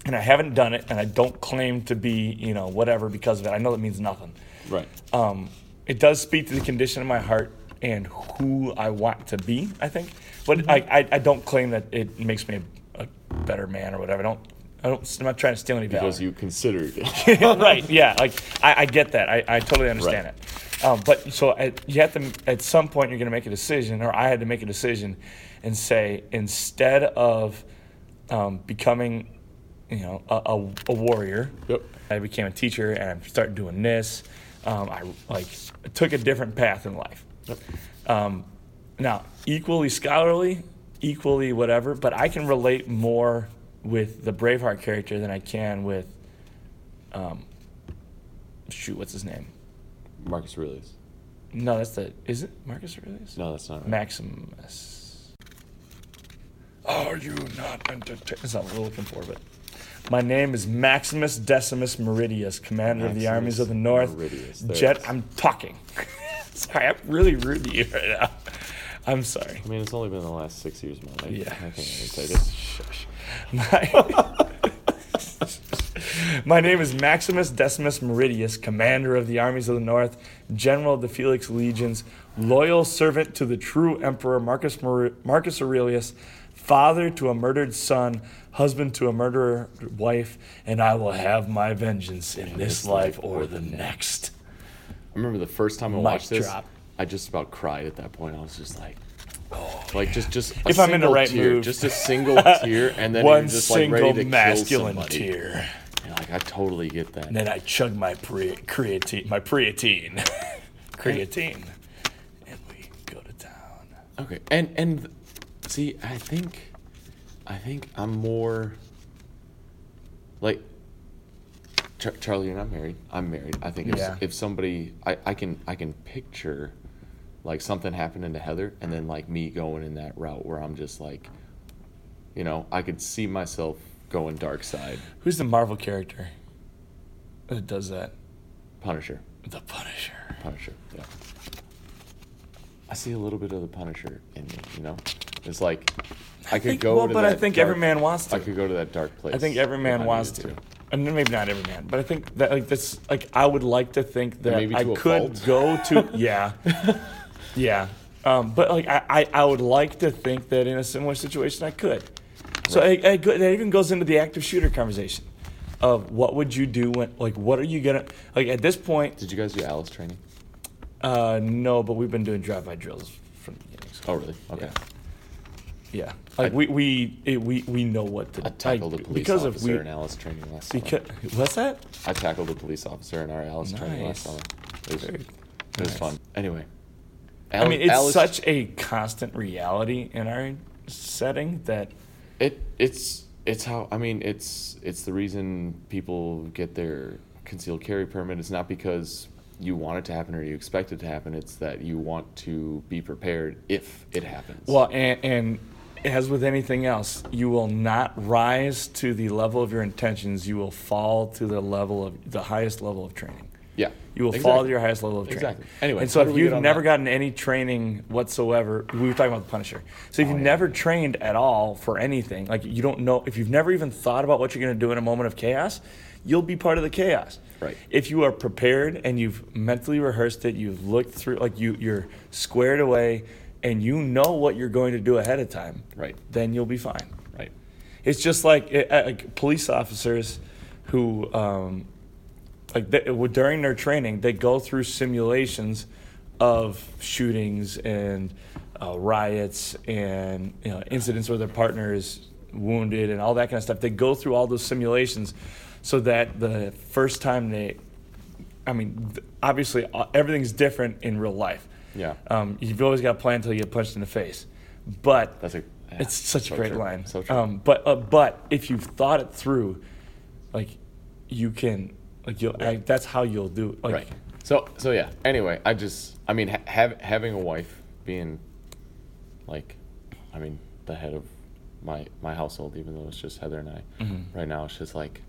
and i haven't done it and i don't claim to be you know whatever because of it i know that means nothing Right. um, it does speak to the condition of my heart and who I want to be. I think, but I, I, I don't claim that it makes me a, a better man or whatever. I don't. I don't. I'm not trying to steal any valor. Because you considered it. right? Yeah. Like I, I get that. I, I totally understand Right. it. Um, but so at, you have to at some point you're going to make a decision, or I had to make a decision, and say instead of um, becoming, you know, a, a, a warrior, Yep. I became a teacher and I started doing this. Um, I like took a different path in life. Um, now, equally scholarly, equally whatever, but I can relate more with the Braveheart character than I can with, um, shoot, what's his name? Marcus Aurelius. No, that's the. Is it Marcus Aurelius? No, that's not right. Maximus. Are you not entertained? That's not what we're looking for, but. My name is Maximus Decimus Meridius, commander of the armies of the North. Meridius, Jet. I'm talking. sorry, I'm really rude to you right now. I'm sorry. I mean, it's only been the last six years, of my life. Yeah. I can't even take it. Shush. My, My name is Maximus Decimus Meridius, commander of the armies of the North, general of the Felix legions, loyal servant to the true emperor Marcus, Mar- Marcus Aurelius, father to a murdered son, husband to a murderer wife, and I will have my vengeance in this life or the next. I remember the first time I Mic watched this, drop. I just about cried at that point. I was just like, oh, like just just a If I'm in the single right tear, mood. just a single tear, and then One you're just like single ready to masculine kill somebody. tear. You're like, I totally get that. And then I chug my pre- creatine, my creatine, creatine, and we go to town. Okay, and and see, I think, I think I'm more like Char- Charlie. You're not married. I'm married. I think if, Yeah. if somebody, I, I can I can picture like something happening to Heather, and then like me going in that route where I'm just like, you know, I could see myself going dark side, Who's the Marvel character that does that? Punisher, The Punisher. Punisher. Yeah. I see a little bit of the Punisher in me. You know, it's like I could think- go. well, to but I think dark- every man wants to. I could go to that dark place. I think every man wants needed to. And maybe not every man, but I think that like this, like I would like to think that maybe I could fault. go to yeah, yeah. Um, but like I, I, I would like to think that in a similar situation I could. So I, I go, that even goes into the active shooter conversation of what would you do when like what are you gonna like at this point? Did you guys do Alice training? Uh, no, but we've been doing drive-by drills from the beginning. So. Oh, really? Okay. Yeah. Yeah, like I- we we it, we we know what to I tackled like, a police because officer of we in Alice training last because summer. what's that? I tackled a police officer in our Alice training last Nice. summer. It was, Very it was nice. fun. Anyway. I mean, it's Alice- such a constant reality in our setting that It it's it's how I mean it's it's the reason people get their concealed carry permit. It's not because you want it to happen or you expect it to happen. It's that you want to be prepared if it happens. well, and, and as with anything else, you will not rise to the level of your intentions. You will fall to the level of the highest level of training. yeah, You will fall to your highest level of training. Exactly. Anyway, and so if you've never that? gotten any training whatsoever, we were talking about the Punisher. So if Oh, you've yeah. never trained at all for anything, like you don't know, if you've never even thought about what you're going to do in a moment of chaos, you'll be part of the chaos. Right. If you are prepared and you've mentally rehearsed it, you've looked through, like you, you're squared away, and you know what you're going to do ahead of time. Right. Then you'll be fine. right. It's just like, uh, uh, like police officers who, um, like they, during their training, they go through simulations of shootings and uh, riots and you know, incidents where their partner is wounded and all that kind of stuff. They go through all those simulations so that the first time they I mean, obviously uh, everything's different in real life. Yeah. Um, you've always got to plan until you get punched in the face, but That's a. yeah, it's such so a great true. line. So true. Um, but uh, but if you've thought it through, like you can like you'll I, that's how you'll do like right. So so yeah. Anyway, I just I mean ha- have, having a wife being like, I mean the head of my my household, even though it's just Heather and I. Mhm. Right now, it's just like.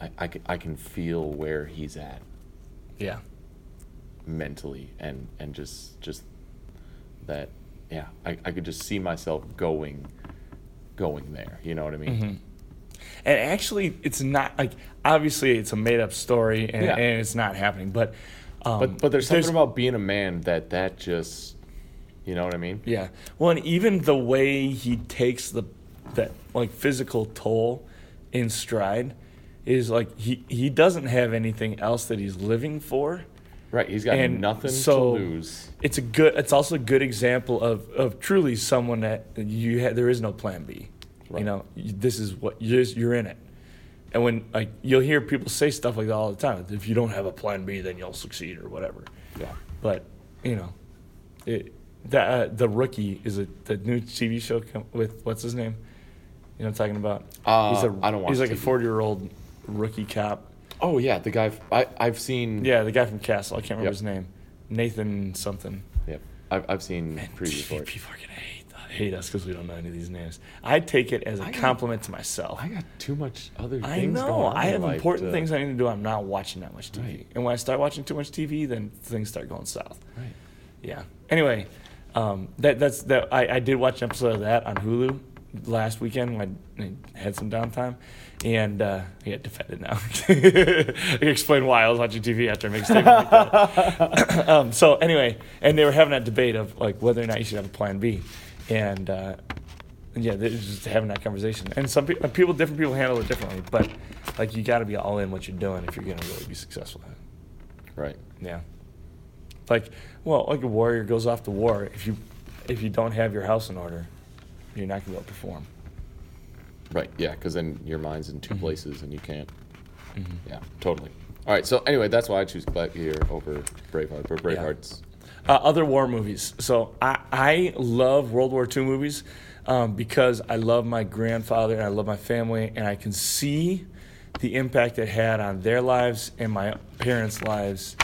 I, I, I can feel where he's at yeah mentally and and just just that yeah I, I could just see myself going going there you know what i mean Mhm. And actually, it's not like obviously it's a made up story and, Yeah. and it's not happening. But um, but but there's something about being a man that that just you know what i mean yeah. Well, and even the way he takes the that like physical toll in stride is like he he doesn't have anything else that he's living for. Right he's got And nothing so- to lose It's a good. It's also a good example of of truly someone that you ha- there is no plan B. You know, this is what you're you're in it. And when like you'll hear people say stuff like that all the time. If you don't have a plan B, then you'll succeed or whatever. yeah But you know, it that uh, the rookie is a the new TV show com- with what's his name? You know what I'm talking about? Uh, he's a, I don't watch He's like a TV. 40 year old rookie cop. Oh yeah the guy f- I, i've seen Yeah, the guy from Castle. I can't remember Yep. his name. Nathan something. yep i've, I've seen Man, previews for people are gonna hate hate us because we don't know any of these names. I take it as a I got- compliment to myself. i got too much other I things know. going on I have important to- things I need to do. I'm not watching that much TV. Right. And when I start watching too much TV, then things start going south. right Yeah. Anyway, um, that that's that. I, I did watch an episode of that on Hulu last weekend when I had some downtime, and uh, yeah, defended now. I can explain why I was watching TV after I make a statement like that. um, so anyway, and they were having that debate of like whether or not you should have a plan B, and uh, yeah, they're just having that conversation. And some pe- people, different people handle it differently, but like you got to be all in what you're doing if you're gonna really be successful at it. right Yeah. Like, well, like a warrior goes off to war. If you, if you don't have your house in order, you're not gonna be able to perform. Right. Yeah, because then your mind's in 2 Mhm. places and you can't. Mhm. Yeah, totally. All right. So anyway, that's why I choose Gear over Braveheart. But Yeah. Braveheart's Uh, other war movies. So I, I love World War II movies um, because I love my grandfather and I love my family and I can see the impact it had on their lives and my parents' lives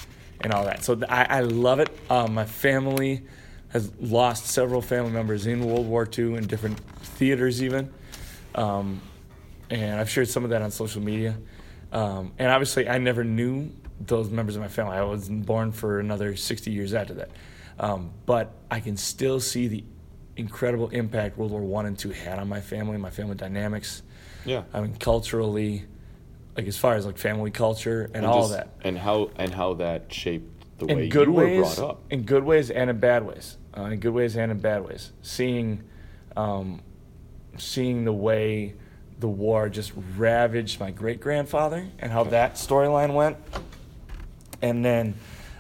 and all that. So th- I, I love it. Um, my family has lost several family members in World War II in different theaters even. Um, and I've shared some of that on social media. Um, and obviously, I never knew those members of my family. I wasn't born for another 60 years after that. Um, but I can still see the incredible impact World War One and Two had on my family, my family dynamics. yeah. I mean, culturally, like as far as like family culture and, all just- that. and how and how that shaped the way good you were brought up. in good ways and in bad ways. Uh, in good ways and in bad ways. Seeing, um, seeing the way the war just ravaged my great grandfather and how that storyline went, and then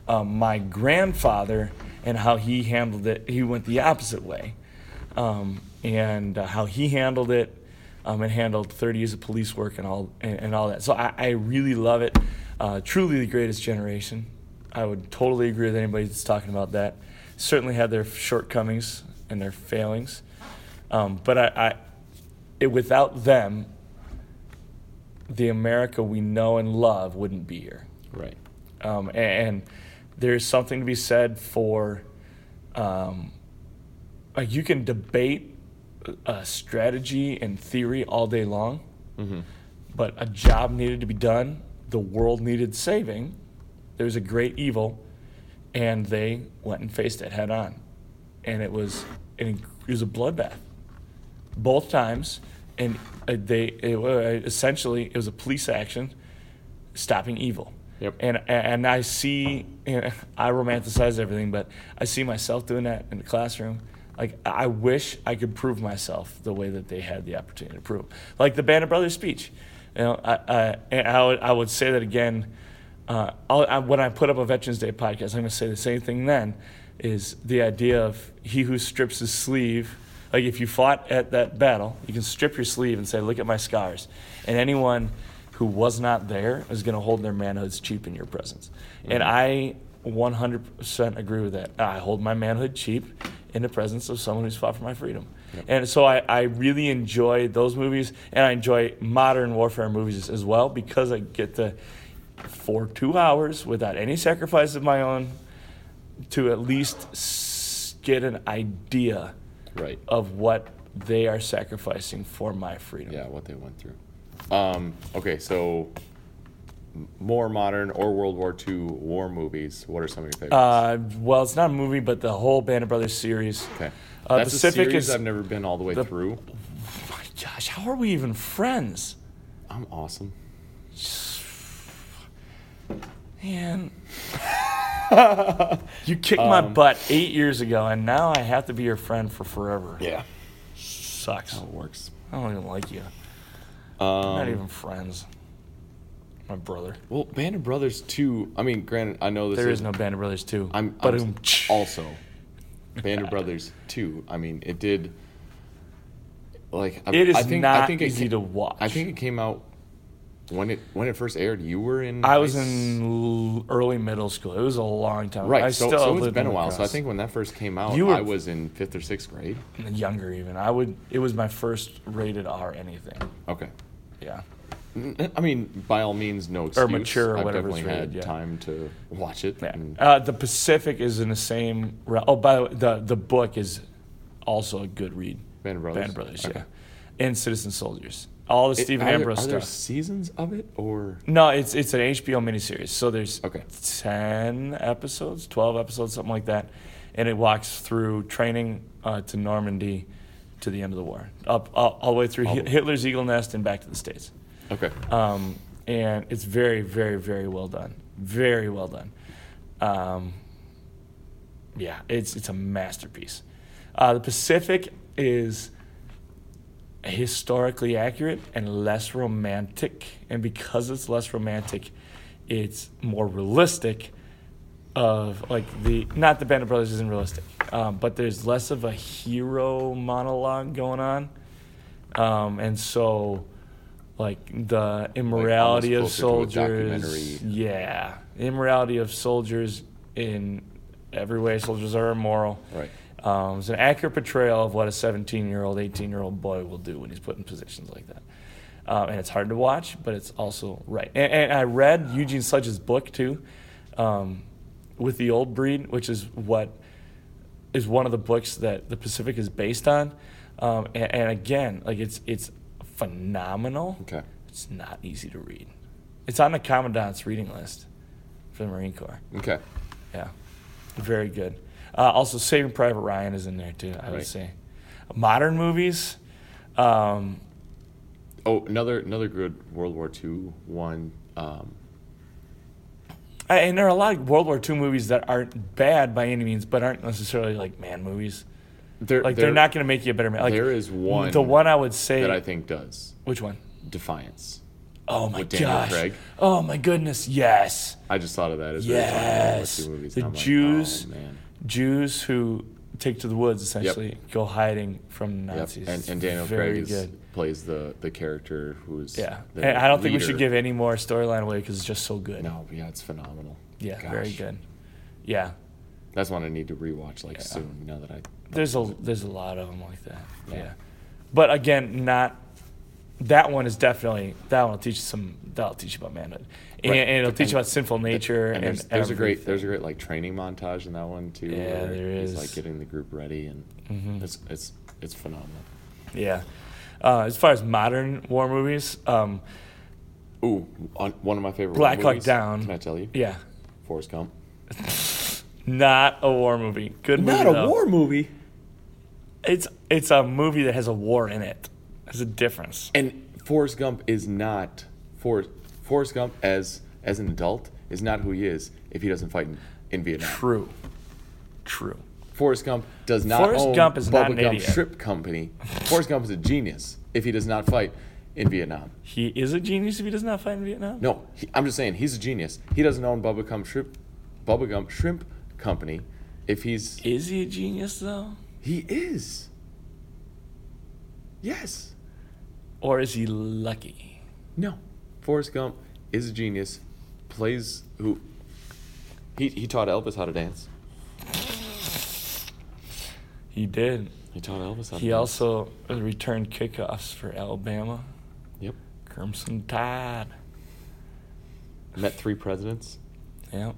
um, my grandfather and how he handled it. He went the opposite way, um, and uh, how he handled it, um, and handled 30 years of police work and all and, and all that. So I, I really love it. Uh, truly the greatest generation. I would totally agree with anybody that's talking about that. Certainly had their shortcomings and their failings, um, but I, I it, without them, the America we know and love wouldn't be here. Right. Um, a- and, there's something to be said for, um, like you can debate uh, strategy and theory all day long, Mm-hmm. but a job needed to be done. The world needed saving. There was a great evil, and they went and faced it head on, and it was an, it was a bloodbath, both times, and uh, they it, essentially it was a police action, stopping evil. Yep. And and I see, you know, I romanticize everything, but I see myself doing that in the classroom. Like I wish I could prove myself the way that they had the opportunity to prove. Like the Band of Brothers speech, you know, I I, I would I would say that again. Uh, I, when I put up a Veterans Day podcast, I'm going to say the same thing. Then is the idea of he who strips his sleeve. Like if you fought at that battle, you can strip your sleeve and say, "Look at my scars," and anyone who was not there is going to hold their manhoods cheap in your presence. And mm-hmm. I 100% agree with that. I hold my manhood cheap in the presence of someone who's fought for my freedom. And so I, I really enjoy those movies, and I enjoy modern warfare movies as well because I get to, for two hours, without any sacrifice of my own, to at least get an idea Right. of what they are sacrificing for my freedom. Yeah, what they went through. Um, okay, so more modern or World War II war movies. What are some of your favorites? Uh, well, it's not a movie, but the whole Band of Brothers series. okay. uh, That's Pacific a series is- I've never been all the way the- through. My gosh, how are we even friends? I'm awesome. Man. You kicked my Um, butt eight years ago, and now I have to be your friend for forever. Yeah. Sucks. How it works. I don't even like you. not Um, even friends. My brother. well, Band of Brothers 2, I mean, granted, I know this There is no Band of Brothers 2. I'm, but I'm also Band of Brothers 2. I mean, it did like I, It is I think, not I think it easy ca- to watch. I think it came out when it when it first aired. You were in I was in l- early middle school. It was a long time. right. I so, still so it's been a while. So I think when that first came out, You were- I was in fifth or sixth grade. younger even. I would. It was my first rated R anything. Okay. Yeah. I mean, by all means, no excuse. mature or I've whatever definitely had yeah. time to watch it. Yeah. Uh, the Pacific is in the same. Re- oh, by the way, the the book is also a good read. Band Brothers. Band Brothers, Okay. yeah, and Citizen Soldiers. All the Stephen are there- Ambrose Are there stuff. seasons of it or? No, it's it's an HBO miniseries. So there's Okay. ten episodes, twelve episodes, something like that, and it walks through training uh, to Normandy to the end of the war, up all, all the way through All Hi- way. Hitler's Eagle Nest and back to the states. Okay. Um, and it's very, very, very well done. Very well done. Um, yeah, it's it's a masterpiece. Uh, the Pacific is historically accurate and less romantic, and because it's less romantic, it's more realistic. Of like the not the Band of Brothers isn't realistic, um, but there's less of a hero monologue going on, um, and so like the immorality of to a soldiers. Yeah, immorality of soldiers in every way. Soldiers are immoral. Right. Um, it's an accurate portrayal of what a 17 year old, 18 year old boy will do when he's put in positions like that. Um, and it's hard to watch, but it's also right. And, and I read Eugene Sledge's book too, um, with the old breed, which is what is one of the books that the Pacific is based on. Um, and, and again, like it's it's phenomenal. Okay. It's not easy to read. It's on the commandant's reading list for the Marine Corps. Okay. Yeah, very good. Uh, also, Saving Private Ryan is in there too. I would Right. say, modern movies. Um, Oh, another another good World War II one. Um, I- and there are a lot of World War II movies that aren't bad by any means, but aren't necessarily like man movies. there, Like there- they're not going to make you a better man. Like there is one The one I would say. that I think does which one? Defiance. Oh my gosh! Craig. Oh my goodness! Yes. I just thought of that as we were talking about World Yes. Movies. The I'm like, Jews- oh, man. Jews who take to the woods essentially go hiding from Yep. Nazis. And, and Daniel very Craig is, good. plays the the character who's Yeah, I don't think we should give any more storyline away because it's just so good. No, yeah, it's phenomenal. Yeah, very good. Yeah, That's one I need to rewatch like Yeah. soon. Now that I there's a there's a lot of them like that. Yeah, Yeah. but again, not that one is definitely that one will teach you some that'll teach you about manhood, and, Right. and it'll teach you And- about sinful nature and and, there's, there's a great there's a great like training montage in that one too. Yeah, where there he's like getting the group ready and Mhm. it's it's it's phenomenal. yeah. Uh, as far as modern war movies, um, Ooh, on, one of my favorite Black Hawk Down. Can I tell you? yeah, Forrest Gump. not a war movie. Good movie. Not a though. War movie. It's it's a movie that has a war in it. There's a difference. And Forrest Gump is not for Forrest Gump as as an adult is not who he is if he doesn't fight in, in Vietnam. True. True. Forrest Gump does not Forrest own Gump is Bubba not an Gump idiot. Shrimp Company. Forrest Gump is a genius if he does not fight in Vietnam. He is a genius if he does not fight in Vietnam. No, he, I'm just saying he's a genius. He doesn't own Bubba Gump Shrimp, Bubba Gump Shrimp Company. If he's Is he a genius though? he is. Yes. Or is he lucky? No. Forrest Gump is a genius. Plays who? He he taught Elvis how to dance. He did. He taught Elvis how to He dance. also returned kickoffs for Alabama. Yep. Crimson Tide. Met three presidents. Yep.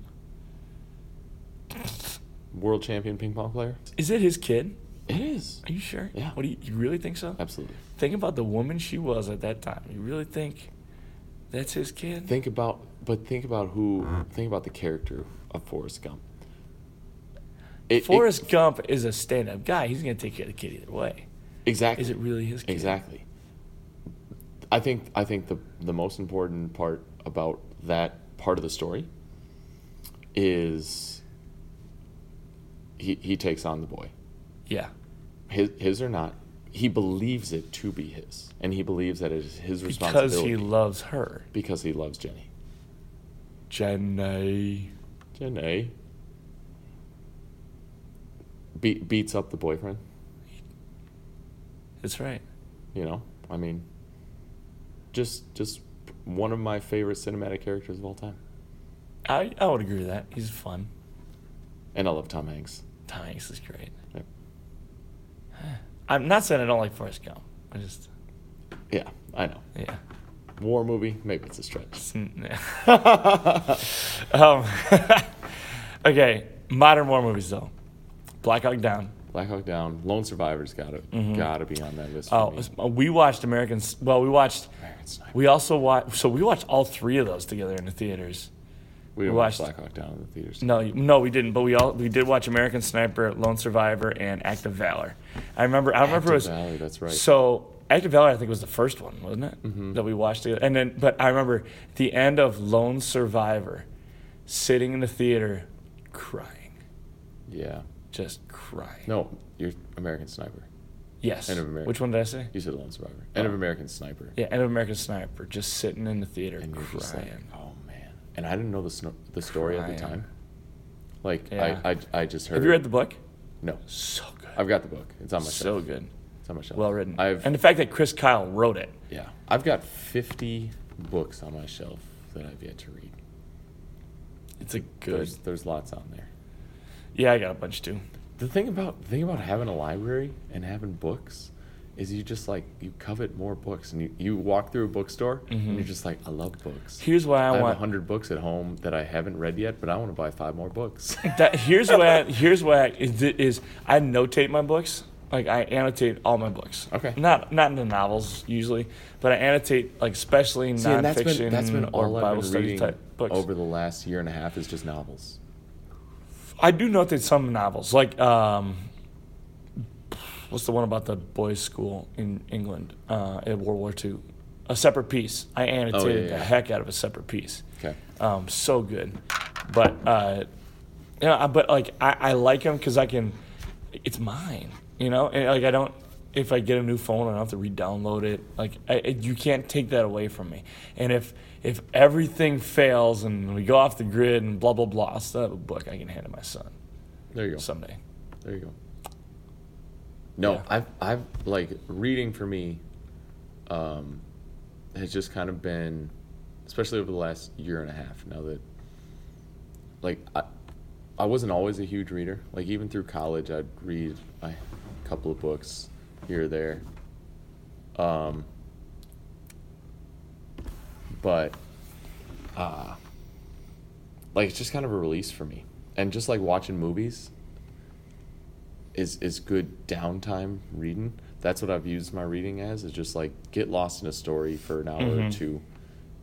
World champion ping pong player. Is it his kid? It is. Are you sure? Yeah. What do you, you really think so? Absolutely. Think about the woman she was at that time. You really think that's his kid? Think about, but think about who. Think about the character of Forrest Gump. It- it- Forrest Gump is a stand-up guy. He's gonna take care of the kid either way. exactly. Is it really his kid? Exactly. I think I think the the most important part about that part of the story is he he takes on the boy. Yeah. His his or not, he believes it to be his, and he believes that it is his responsibility. Because he loves her. because he loves Jenny. Jenny. Jenny Be- beats up the boyfriend. That's right. You know, I mean, just just one of my favorite cinematic characters of all time. I, I would agree with that. He's fun. And I love Tom Hanks. Tom Hanks is great. Yep. I'm not saying I don't like Forrest Gump. I just, Yeah, I know. yeah. War movie, maybe it's a stretch. Um, okay, modern war movies though. Black Hawk Down. Black Hawk Down, Lone Survivor's got to Mhm. gotta be on that list. Oh, we watched Americans. Well, we watched. American Sniper. We also watched. So we watched all three of those together in the theaters. we we watched- Black Hawk Down in the theaters. No, no, we didn't. But we all we did watch American Sniper, Lone Survivor, and Act of Valor. I remember. I remember it was. Valley, that's right. So Act of Valor, I think, was the first one, wasn't it? Mhm. That we watched together. And then, but I remember the end of Lone Survivor, sitting in the theater, crying, yeah. just crying. No, you're American Sniper. Yes. End of America. Which one did I say? You said Lone Survivor. End of Oh. American Sniper. Yeah, End of American Sniper, just sitting in the theater, And you're crying. like, oh man. And I didn't know the sno- the story at the time. Like Yeah. I, I I just heard. Have you read the book? No, So good. I've got the book. It's on my so shelf. good. It's on my shelf. Well written. I've and the fact that Chris Kyle wrote it. yeah. I've got 50 books on my shelf that I've yet to read. It's a good. There's there's lots on there. Yeah, I got a bunch too. The thing about the thing about having a library and having books is you just like you covet more books and you, you walk through a bookstore and Mhm. you're just like I love books. Here's why I, I have want. hundred books at home that I haven't read yet, but I want to buy five more books. That here's why. Here's why I, is, is I notate my books. Like I annotate all my books. Okay. Not not in the novels usually, but I annotate like especially See, nonfiction that's been that's been or Bible study type books. over the last year and a half is just novels. I do notate some novels, like um, what's the one about the boys' school in England uh, in World War II? A Separate Peace. I annotated Oh, yeah, the yeah. heck out of a Separate Peace. Okay. Um, so good, but uh, you know, but like I, I like them because I can. It's mine, you know. And like I don't. If I get a new phone, I don't have to re-download it. Like I, you can't take that away from me. And if if everything fails and we go off the grid and blah blah blah, I'll still have a book I can hand to my son There you go. someday. There you go. No, Yeah. I've I've like reading for me um has just kind of been especially over the last year and a half now that like I I wasn't always a huge reader. Like even through college I'd read a couple of books here or there. Um but uh like it's just kind of a release for me. And just like watching movies is is good downtime reading. That's what I've used my reading as is just like get lost in a story for an hour or Mhm. two.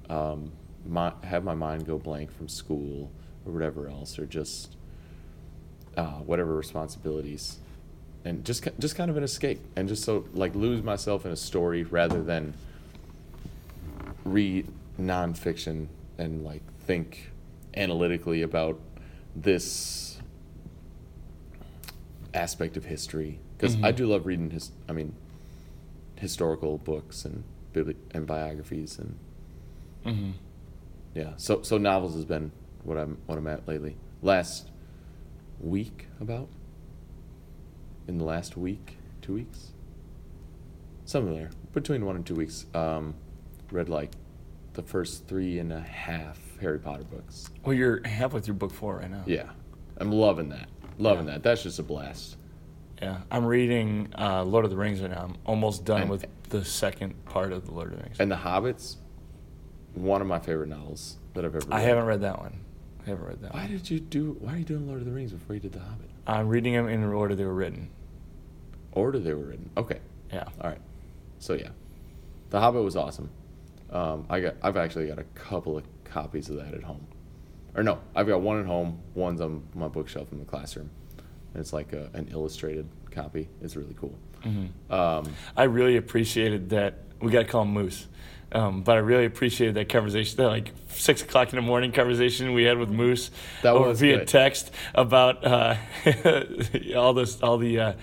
Um my, have my mind go blank from school or whatever else or just uh, whatever responsibilities and just just kind of an escape and just so like lose myself in a story rather than read nonfiction and like think analytically about this aspect of history because I Mhm. do love reading his I mean historical books and bibli- and biographies and Mm-hmm. yeah so so novels has been what I'm what I'm at lately last week about in the last week two weeks something there between one and two weeks um read like the first three and a half Harry Potter books. Well, you're halfway through book four right now. Yeah, I'm loving that. Loving Yeah. that. That's just a blast. Yeah. I'm reading uh, Lord of the Rings right now. I'm almost done And- with the second part of the Lord of the Rings. And The Hobbits, one of my favorite novels that I've ever. Read. I haven't read that one. I haven't read that Why one. did you do? Why are you doing Lord of the Rings before you did The Hobbit? I'm reading them in the order they were written. Order they were written. Okay. Yeah. All right. So yeah, The Hobbit was awesome. Um, I got. I've actually got a couple of copies of that at home. Or no, I've got one at home. One's on my bookshelf in the classroom. And it's like a, an illustrated copy. It's really cool. Mm-hmm. Um, I really appreciated that. We got to call him Moose. Um, but I really appreciated that conversation, that like six o'clock in the morning conversation we had with Moose That was via good. text about uh, all this, all the uh,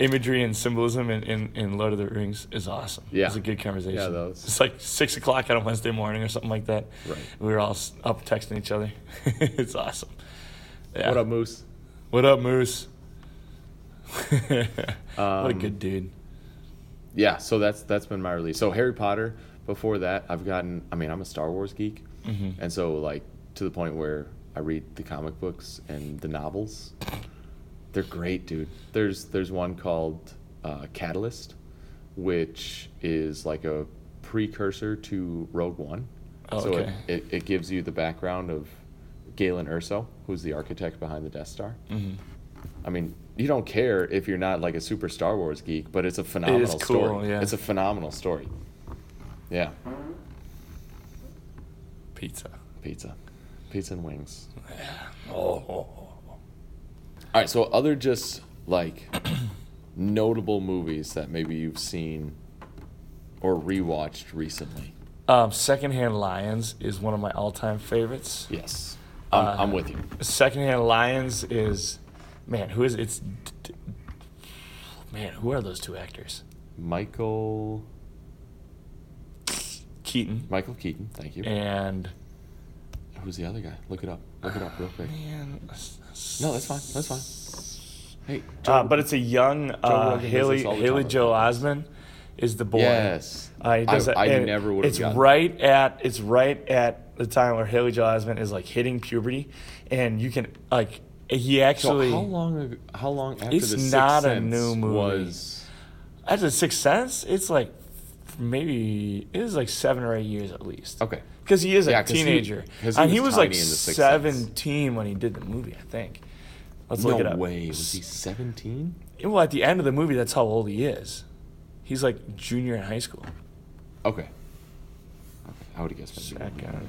imagery and symbolism in, in, in Lord of the Rings is awesome. Yeah. it was a good conversation. Yeah, was- It's like six o'clock on a Wednesday morning or something like that. Right. We were all up texting each other. it's awesome. Yeah. What up, Moose? What up, Moose? what a Um, good dude. yeah so that's that's been my release so harry potter before that i've gotten i mean i'm a star wars geek Mm-hmm. and so like to the point where i read the comic books and the novels they're great dude there's there's one called uh, catalyst which is like a precursor to rogue one Oh, so okay. it, it, it gives you the background of galen erso who's the architect behind the death star Mm-hmm. I mean, you don't care if you're not like a super Star Wars geek, but it's a phenomenal it is cool, story. yeah. It's a phenomenal story. Yeah, Pizza. pizza, pizza and wings. Oh, oh, oh. All right, so other just like notable movies that maybe you've seen or rewatched recently. Um, Secondhand Lions is one of my all-time favorites. Yes, I'm, Uh, I'm with you. Secondhand Lions is, man, who is it's, d- d- man, who are those two actors? Michael Keaton Michael Keaton. Thank you. and Who's the other guy? Look it up. Look it up real quick. man, No, that's fine. That's fine. Hey, uh, but it's a young uh, Haley this all the Haley. Joel Osment is the boy. Yes. Uh, he does I- that- I never would've It's gotten right at it's right at the time where Haley Joel Osment is like hitting puberty, and you can like he So actually how long? How long after It's the Sixth not a new movie. was? after the Sixth Sense, it's like maybe it was like seven or eight years at least. Okay. Because he is a teenager, he- he and he was was like tiny in The Sixth Sense. seventeen when he did the movie. I think. Let's look no it up. No way. Was he seventeen? Well, at the end of the movie, that's how old he is. He's like junior in high school. Okay. Okay. I would maybe. Second hand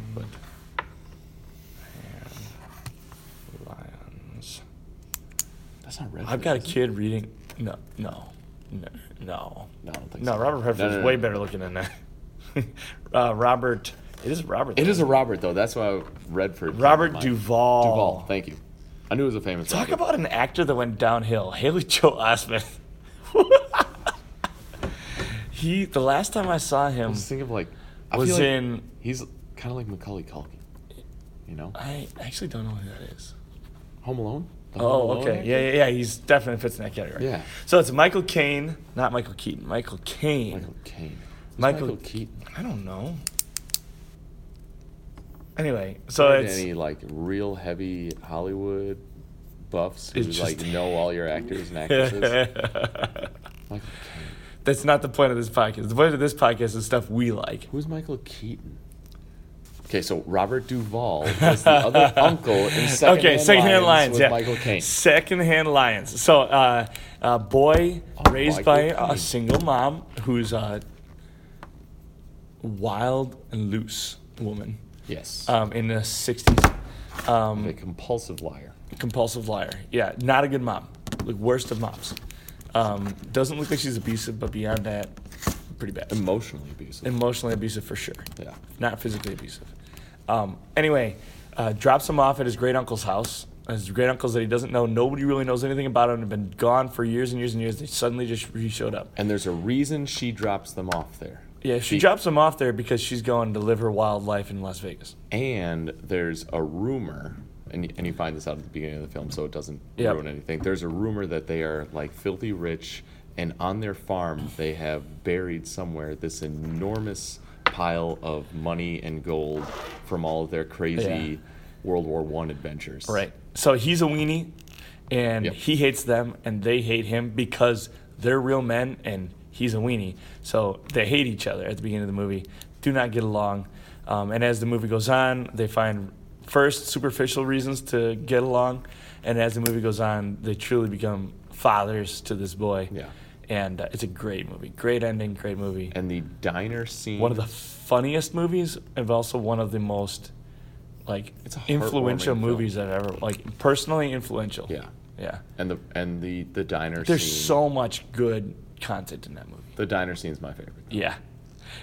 lions. That's not red. I've got a kid reading. No, no, no, no. No, I don't think No, so. Robert Redford's No, no, no. way better looking than that. uh, Robert. It is Robert. It though. is a Robert though. That's why Redford. Robert. Duvall. Duvall. Thank you. I knew it was a famous. Talk about an actor that went downhill. Haley Joel Osment. he. The last time I saw him, I was thinking of like. I was like in. He's kind of like Macaulay Culkin. You know, I actually don't know who that is. Home Alone. The Home Oh, Alone okay. Yeah, yeah, yeah. He's definitely fits in that category. Yeah. So it's Michael Caine, not Michael Keaton. Michael Caine. Michael Caine. Michael- Michael Keaton. I don't know. Anyway, so it's any like real heavy Hollywood buffs who It's like know all your actors and actresses? Michael Caine. that's not the point of this podcast. The point of this podcast is stuff we like. Who's Michael Keaton? Okay, so Robert Duvall was the other uncle in Second okay, Hand secondhand lions. Lions with yeah, Michael Caine. Secondhand lions. So, uh, a boy Oh, raised Michael by Caine. a single mom who's a wild and loose woman Yes. um, in the '60s. Um, a compulsive liar. compulsive liar. Yeah, not a good mom. Like worst of moms. Um, doesn't look like she's abusive, but beyond that, pretty bad. Emotionally abusive. Emotionally abusive for sure. yeah. Not physically abusive. Um, anyway, uh, drops him off at his great uncle's house. His great uncles that he doesn't know. Nobody really knows anything about him. Have been gone for years and years and years. They suddenly just re showed up. And there's a reason she drops them off there. Yeah, she drops him off there because she's going to live her wild life in Las Vegas. And there's a rumor, and, and you find this out at the beginning of the film, so it doesn't Yep. ruin anything. There's a rumor that they are like filthy rich, and on their farm they have buried somewhere this enormous pile of money and gold from all of their crazy World War One adventures. Right. So he's a weenie, and Yep. he hates them, and they hate him because they're real men, and he's a weenie. So they hate each other at the beginning of the movie. Do not get along. Um, and as the movie goes on, they find first superficial reasons to get along, and as the movie goes on, they truly become fathers to this boy. Yeah. And uh, it's a great movie. Great ending. Great movie. And the diner scene. one of the funniest movies, and also one of the most like influential heartwarming film. movies I've ever like personally influential. Yeah. yeah. and the and the the diner There's scene. so much good content in that movie. the diner scene's my favorite. Yeah,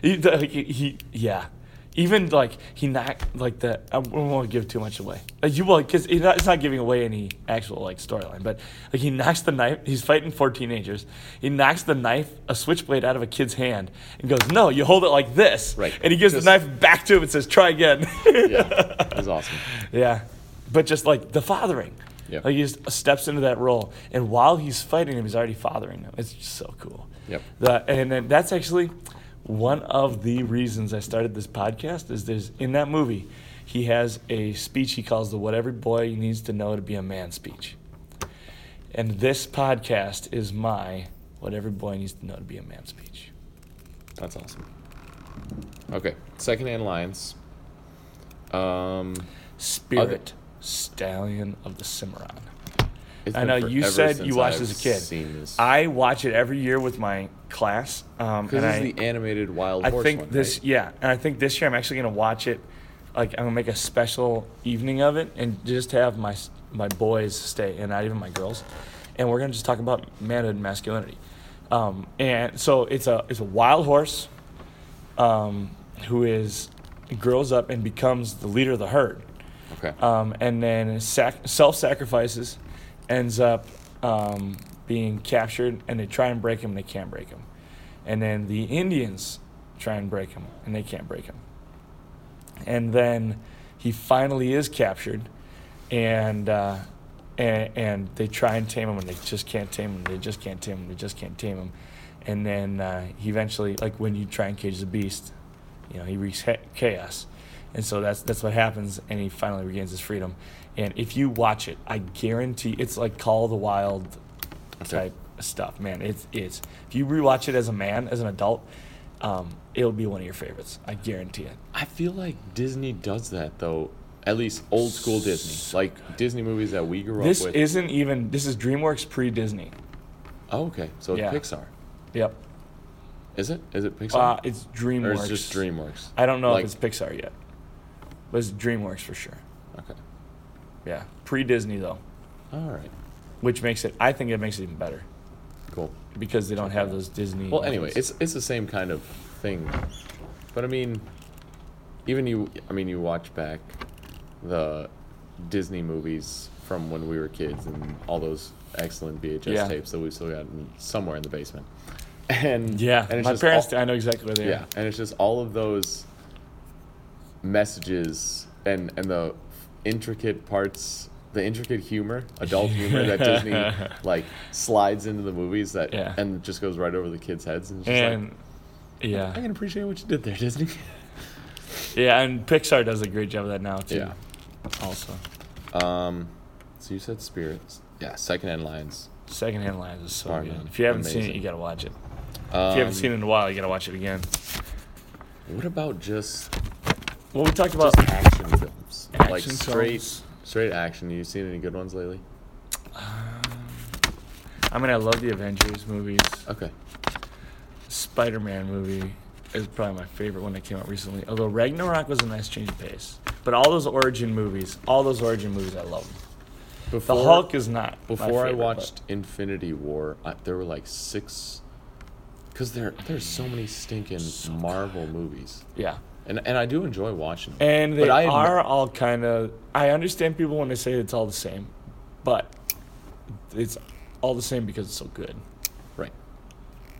he, he, yeah. Even like he knocked like the I won't give too much away. Like you will because it's not giving away any actual like storyline. But like he knocks the knife. He's fighting four teenagers. He knocks the knife, a switchblade, out of a kid's hand, and goes, "No, you hold it like this." Right. And he gives Just- the knife back to him and says, "Try again." Yeah, it was awesome. Yeah, but just like the fathering. Yep. Like he just steps into that role, and while he's fighting him, he's already fathering him. It's just so cool. Yep. The, and then that's actually one of the reasons I started this podcast. Is there's in that movie, he has a speech he calls the "What Every Boy Needs to Know to Be a Man" speech, and this podcast is my "What Every Boy Needs to Know to Be a Man" speech. That's awesome. Okay, secondhand lines. Um, Spirit, Stallion of the Cimarron. I know you said you watched I've as a kid. Seen this. I watch it every year with my class. Um, and this I, is the animated wild I horse think one, this, right? yeah, and I think this year I'm actually gonna watch it. Like I'm gonna make a special evening of it, and just have my my boys stay, and not even my girls, and we're gonna just talk about manhood and masculinity. Um, and so it's a it's a wild horse, um, who is grows up and becomes the leader of the herd Okay. um, and then sac- self-sacrifices, ends up um, being captured, and they try and break him, and they can't break him, and then the Indians try and break him, and they can't break him, and then he finally is captured, and uh, and, and they try and tame him, and they just can't tame him, they just can't tame him, they just can't tame him, and then uh, he eventually, like when you try and cage the beast, you know, he wreaks ha- chaos. And so that's that's what happens, and he finally regains his freedom. And if you watch it, I guarantee it's like Call of the Wild Okay. type stuff, man. It's it's if you rewatch it as a man, as an adult, um, it'll be one of your favorites. I guarantee it. I feel like Disney does that though. At least old school Disney, like Disney movies that we grew This up with. isn't even this is DreamWorks pre Disney. oh, okay. So it's Yeah. Pixar. Yep, Is it? Is it Pixar? uh, it's or DreamWorks. is it just DreamWorks? I don't know Like- if it's Pixar yet, but it's DreamWorks for sure. Okay. Yeah, pre Disney though, All right. which makes it. I think it makes it even better Cool. because they don't have those Disney. Well, anyway, it's it's the same kind of thing, but I mean, even you. I mean, you watch back the Disney movies from when we were kids and all those excellent VHS Yeah. tapes that we still got in, somewhere in the basement. And Yeah, and my parents. all- I know exactly where they yeah, are. Yeah, and it's just all of those messages and and the intricate parts, the intricate humor, adult humor that Disney like slides into the movies that Yeah. and just goes right over the kids' heads and And like I can appreciate what you did there, Disney. yeah, and Pixar does a great job of that now too. Yeah. Also, Um, so you said spirits, yeah. Secondhand lions. Secondhand Lions is so good. If you haven't seen it, you gotta watch it. Um, If you haven't seen it in a while, you gotta watch it again. what about just Well, we talked about just action films, like straight films. straight action? You seen any good ones lately? Um, I mean, I love the Avengers movies. Okay. Spider-Man movie is probably my favorite one that came out recently. Although Ragnarok was a nice change of pace. But all those origin movies, all those origin movies, I love them. The Before, Hulk is not. Before I favorite, watched Infinity War, I, there were like six. Because there, there's so many stinking Marvel movies, yeah. And and I do enjoy watching. them. And they But I admi- are all kind of. I understand people when they say it's all the same, but it's all the same because it's so good. right.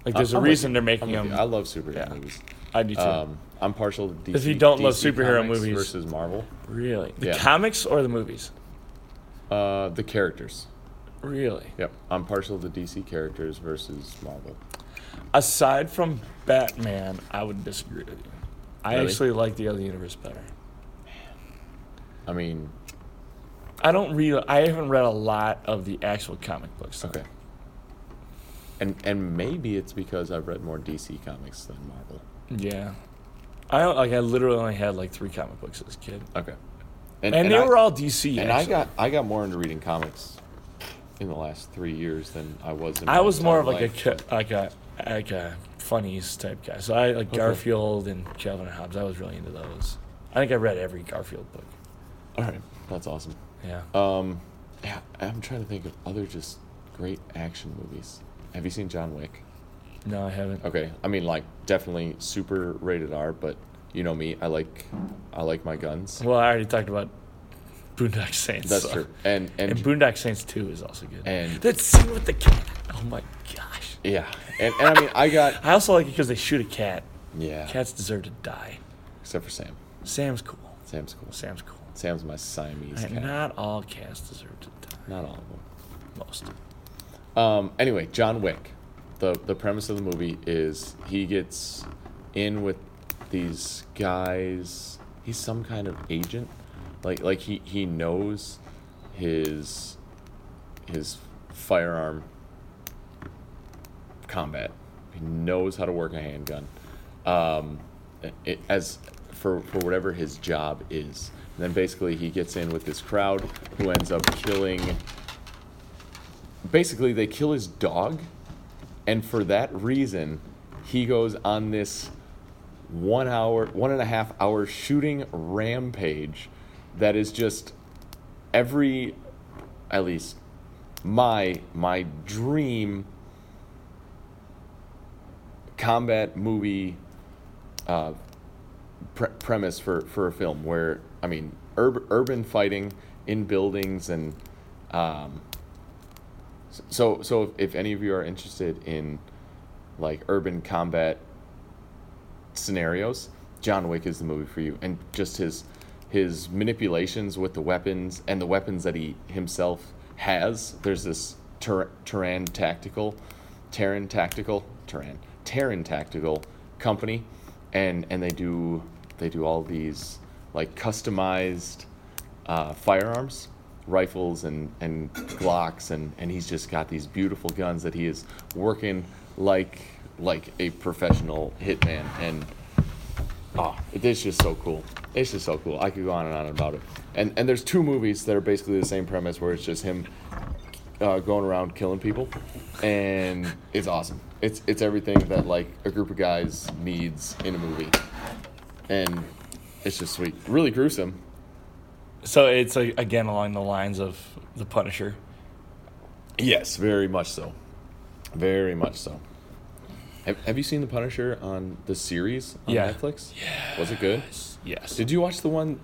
Like there's I'm a reason they're making them. I love superhero Yeah. movies. I do too. Um, I'm partial to DC. If you don't love superhero movies- versus Marvel, really, the yeah. comics or the movies? uh, the characters. Really. Yep, I'm partial to DC characters versus Marvel. Aside from Batman, I would disagree with you. I Really? actually like the other universe better. I mean, I don't read. I haven't read a lot of the actual comic books. okay. And and maybe it's because I've read more DC comics than Marvel. Yeah. I don't- like. I literally only had like three comic books as a kid, Okay. and, they I- were all DC. And I got I got more into reading comics in the last three years than I was. in I was more of like a life. like a like a funnies type guy. So I like Okay. Garfield and Calvin and Hobbes. I was really into those. I think I read every Garfield book. All right, that's awesome. Yeah. Um, yeah, I'm trying to think of other just great action movies. Have you seen John Wick? No, I haven't. Okay, I mean like definitely super rated R, but you know me, I like I like my guns. Well, I already talked about Boondock Saints. That's so- true. And and, And Boondock Saints Two is also good. And- that scene with the cat. Oh my gosh. yeah, and, and I mean I got I also like it because they shoot a cat. yeah, Cats deserve to die. except for Sam. Sam's cool. Sam's cool. Sam's cool. Sam's my Siamese And cat. not all cats deserve to die. Not all of them. Most. Um, anyway, John Wick. The the premise of the movie is he gets in with these guys. He's some kind of agent. Like like he, he knows his his firearm combat. He knows how to work a handgun. Um, it, as for for whatever his job is. And then basically he gets in with this crowd who ends up killing basically they kill his dog and for that reason he goes on this one hour one and a half hour shooting rampage that is just every at least my my dream combat movie uh, pre- premise for, for a film where I mean ur- urban fighting in buildings and um, so so if, if any of you are interested in like urban combat scenarios, John Wick is the movie for you, and just his his manipulations with the weapons and the weapons that he himself has. There's this Ter- Taran Tactical, Taran Tactical, Taran Taran Tactical company, and and they do they do all these like customized uh, firearms, rifles and and Glocks, and and he's just got these beautiful guns that he is working like like a professional hitman, and oh, it is just so cool. It's just so cool. I could go on and on about it. And and there's two movies that are basically the same premise, where it's just him uh, going around killing people, and it's awesome. It's it's everything that like a group of guys needs in a movie, and it's just sweet. Really gruesome. So it's like again along the lines of the Punisher. Yes, very much so. Very much so. Have, have you seen The Punisher on the series on Yeah. Netflix? Yeah. Was it good? Yes. Did you watch the one?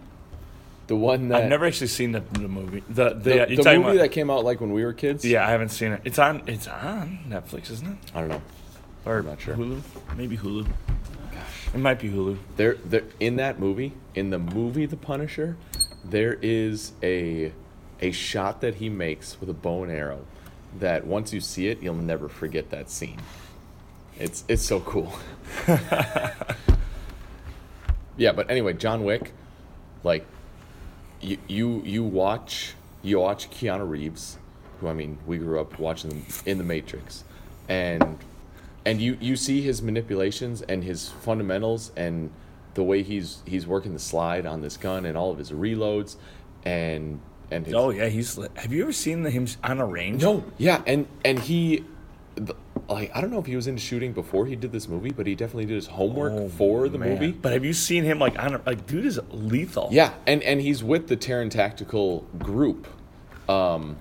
The one that I've never actually seen the, the movie. The the, the, you're the talking movie about- that came out like when we were kids. Yeah, I haven't seen it. It's on. It's on Netflix, isn't it? I don't know. Or I'm not sure. Hulu? Maybe Hulu. Gosh. It might be Hulu. There, there in that movie, in the movie The Punisher, there is a a shot that he makes with a bow and arrow that once you see it, you'll never forget that scene. It's it's so cool. yeah, but anyway, John Wick, like you you you watch you watch Keanu Reeves, who I mean we grew up watching them in the Matrix, and and you you see his manipulations and his fundamentals and the way he's he's working the slide on this gun and all of his reloads and and his, Oh yeah, he's. Have you ever seen the, him on a range? no yeah and and he the- like I don't know if he was into shooting before he did this movie but he definitely did his homework Oh, for the man. movie But have you seen him like on a, like dude is lethal. yeah and and he's with the Taran Tactical group um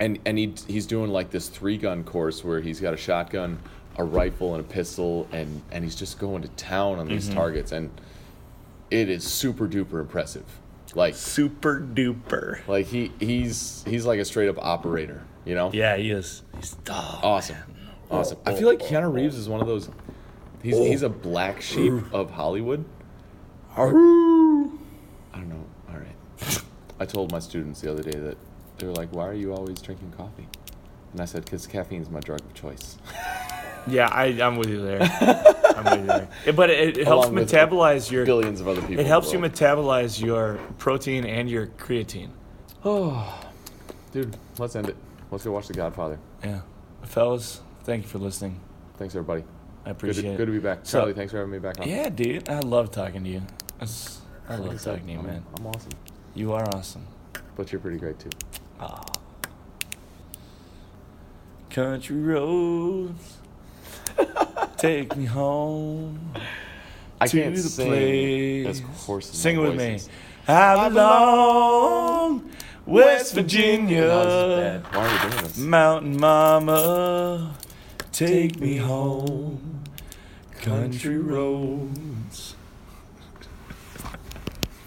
and and he he's doing like this three gun course where he's got a shotgun a rifle and a pistol and and he's just going to town on Mm-hmm. these targets and it is super duper impressive like Super duper. like he he's he's like a straight up operator you know Yeah, he is. He's oh, awesome awesome i feel like keanu reeves is one of those he's he's a black sheep of hollywood i don't know all right i told my students the other day that they were like why are you always drinking coffee and i said because caffeine's my drug of choice Yeah, I, I'm with you there. I'm with you there. Yeah, But it, it helps Along with metabolize your. Billions of other people. It helps you metabolize your protein and your creatine. Oh, dude, let's end it. Let's go watch The Godfather. Yeah, fellas, thank you for listening. Thanks, everybody. I Good appreciate to, it. good to be back. So- Charlie, thanks for having me back on. Yeah, dude, I love talking to you. That's, I love talking to you, man. I'm awesome. You are awesome. But you're pretty great too. Ah. Country roads, take me home. I to can't the sing place. as hoarse as Sing it with me. I belong, West Virginia. No, this is bad. Why are we doing this? Mountain Mama, take me home. Country roads.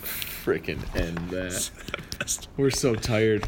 Freaking end that. We're so tired.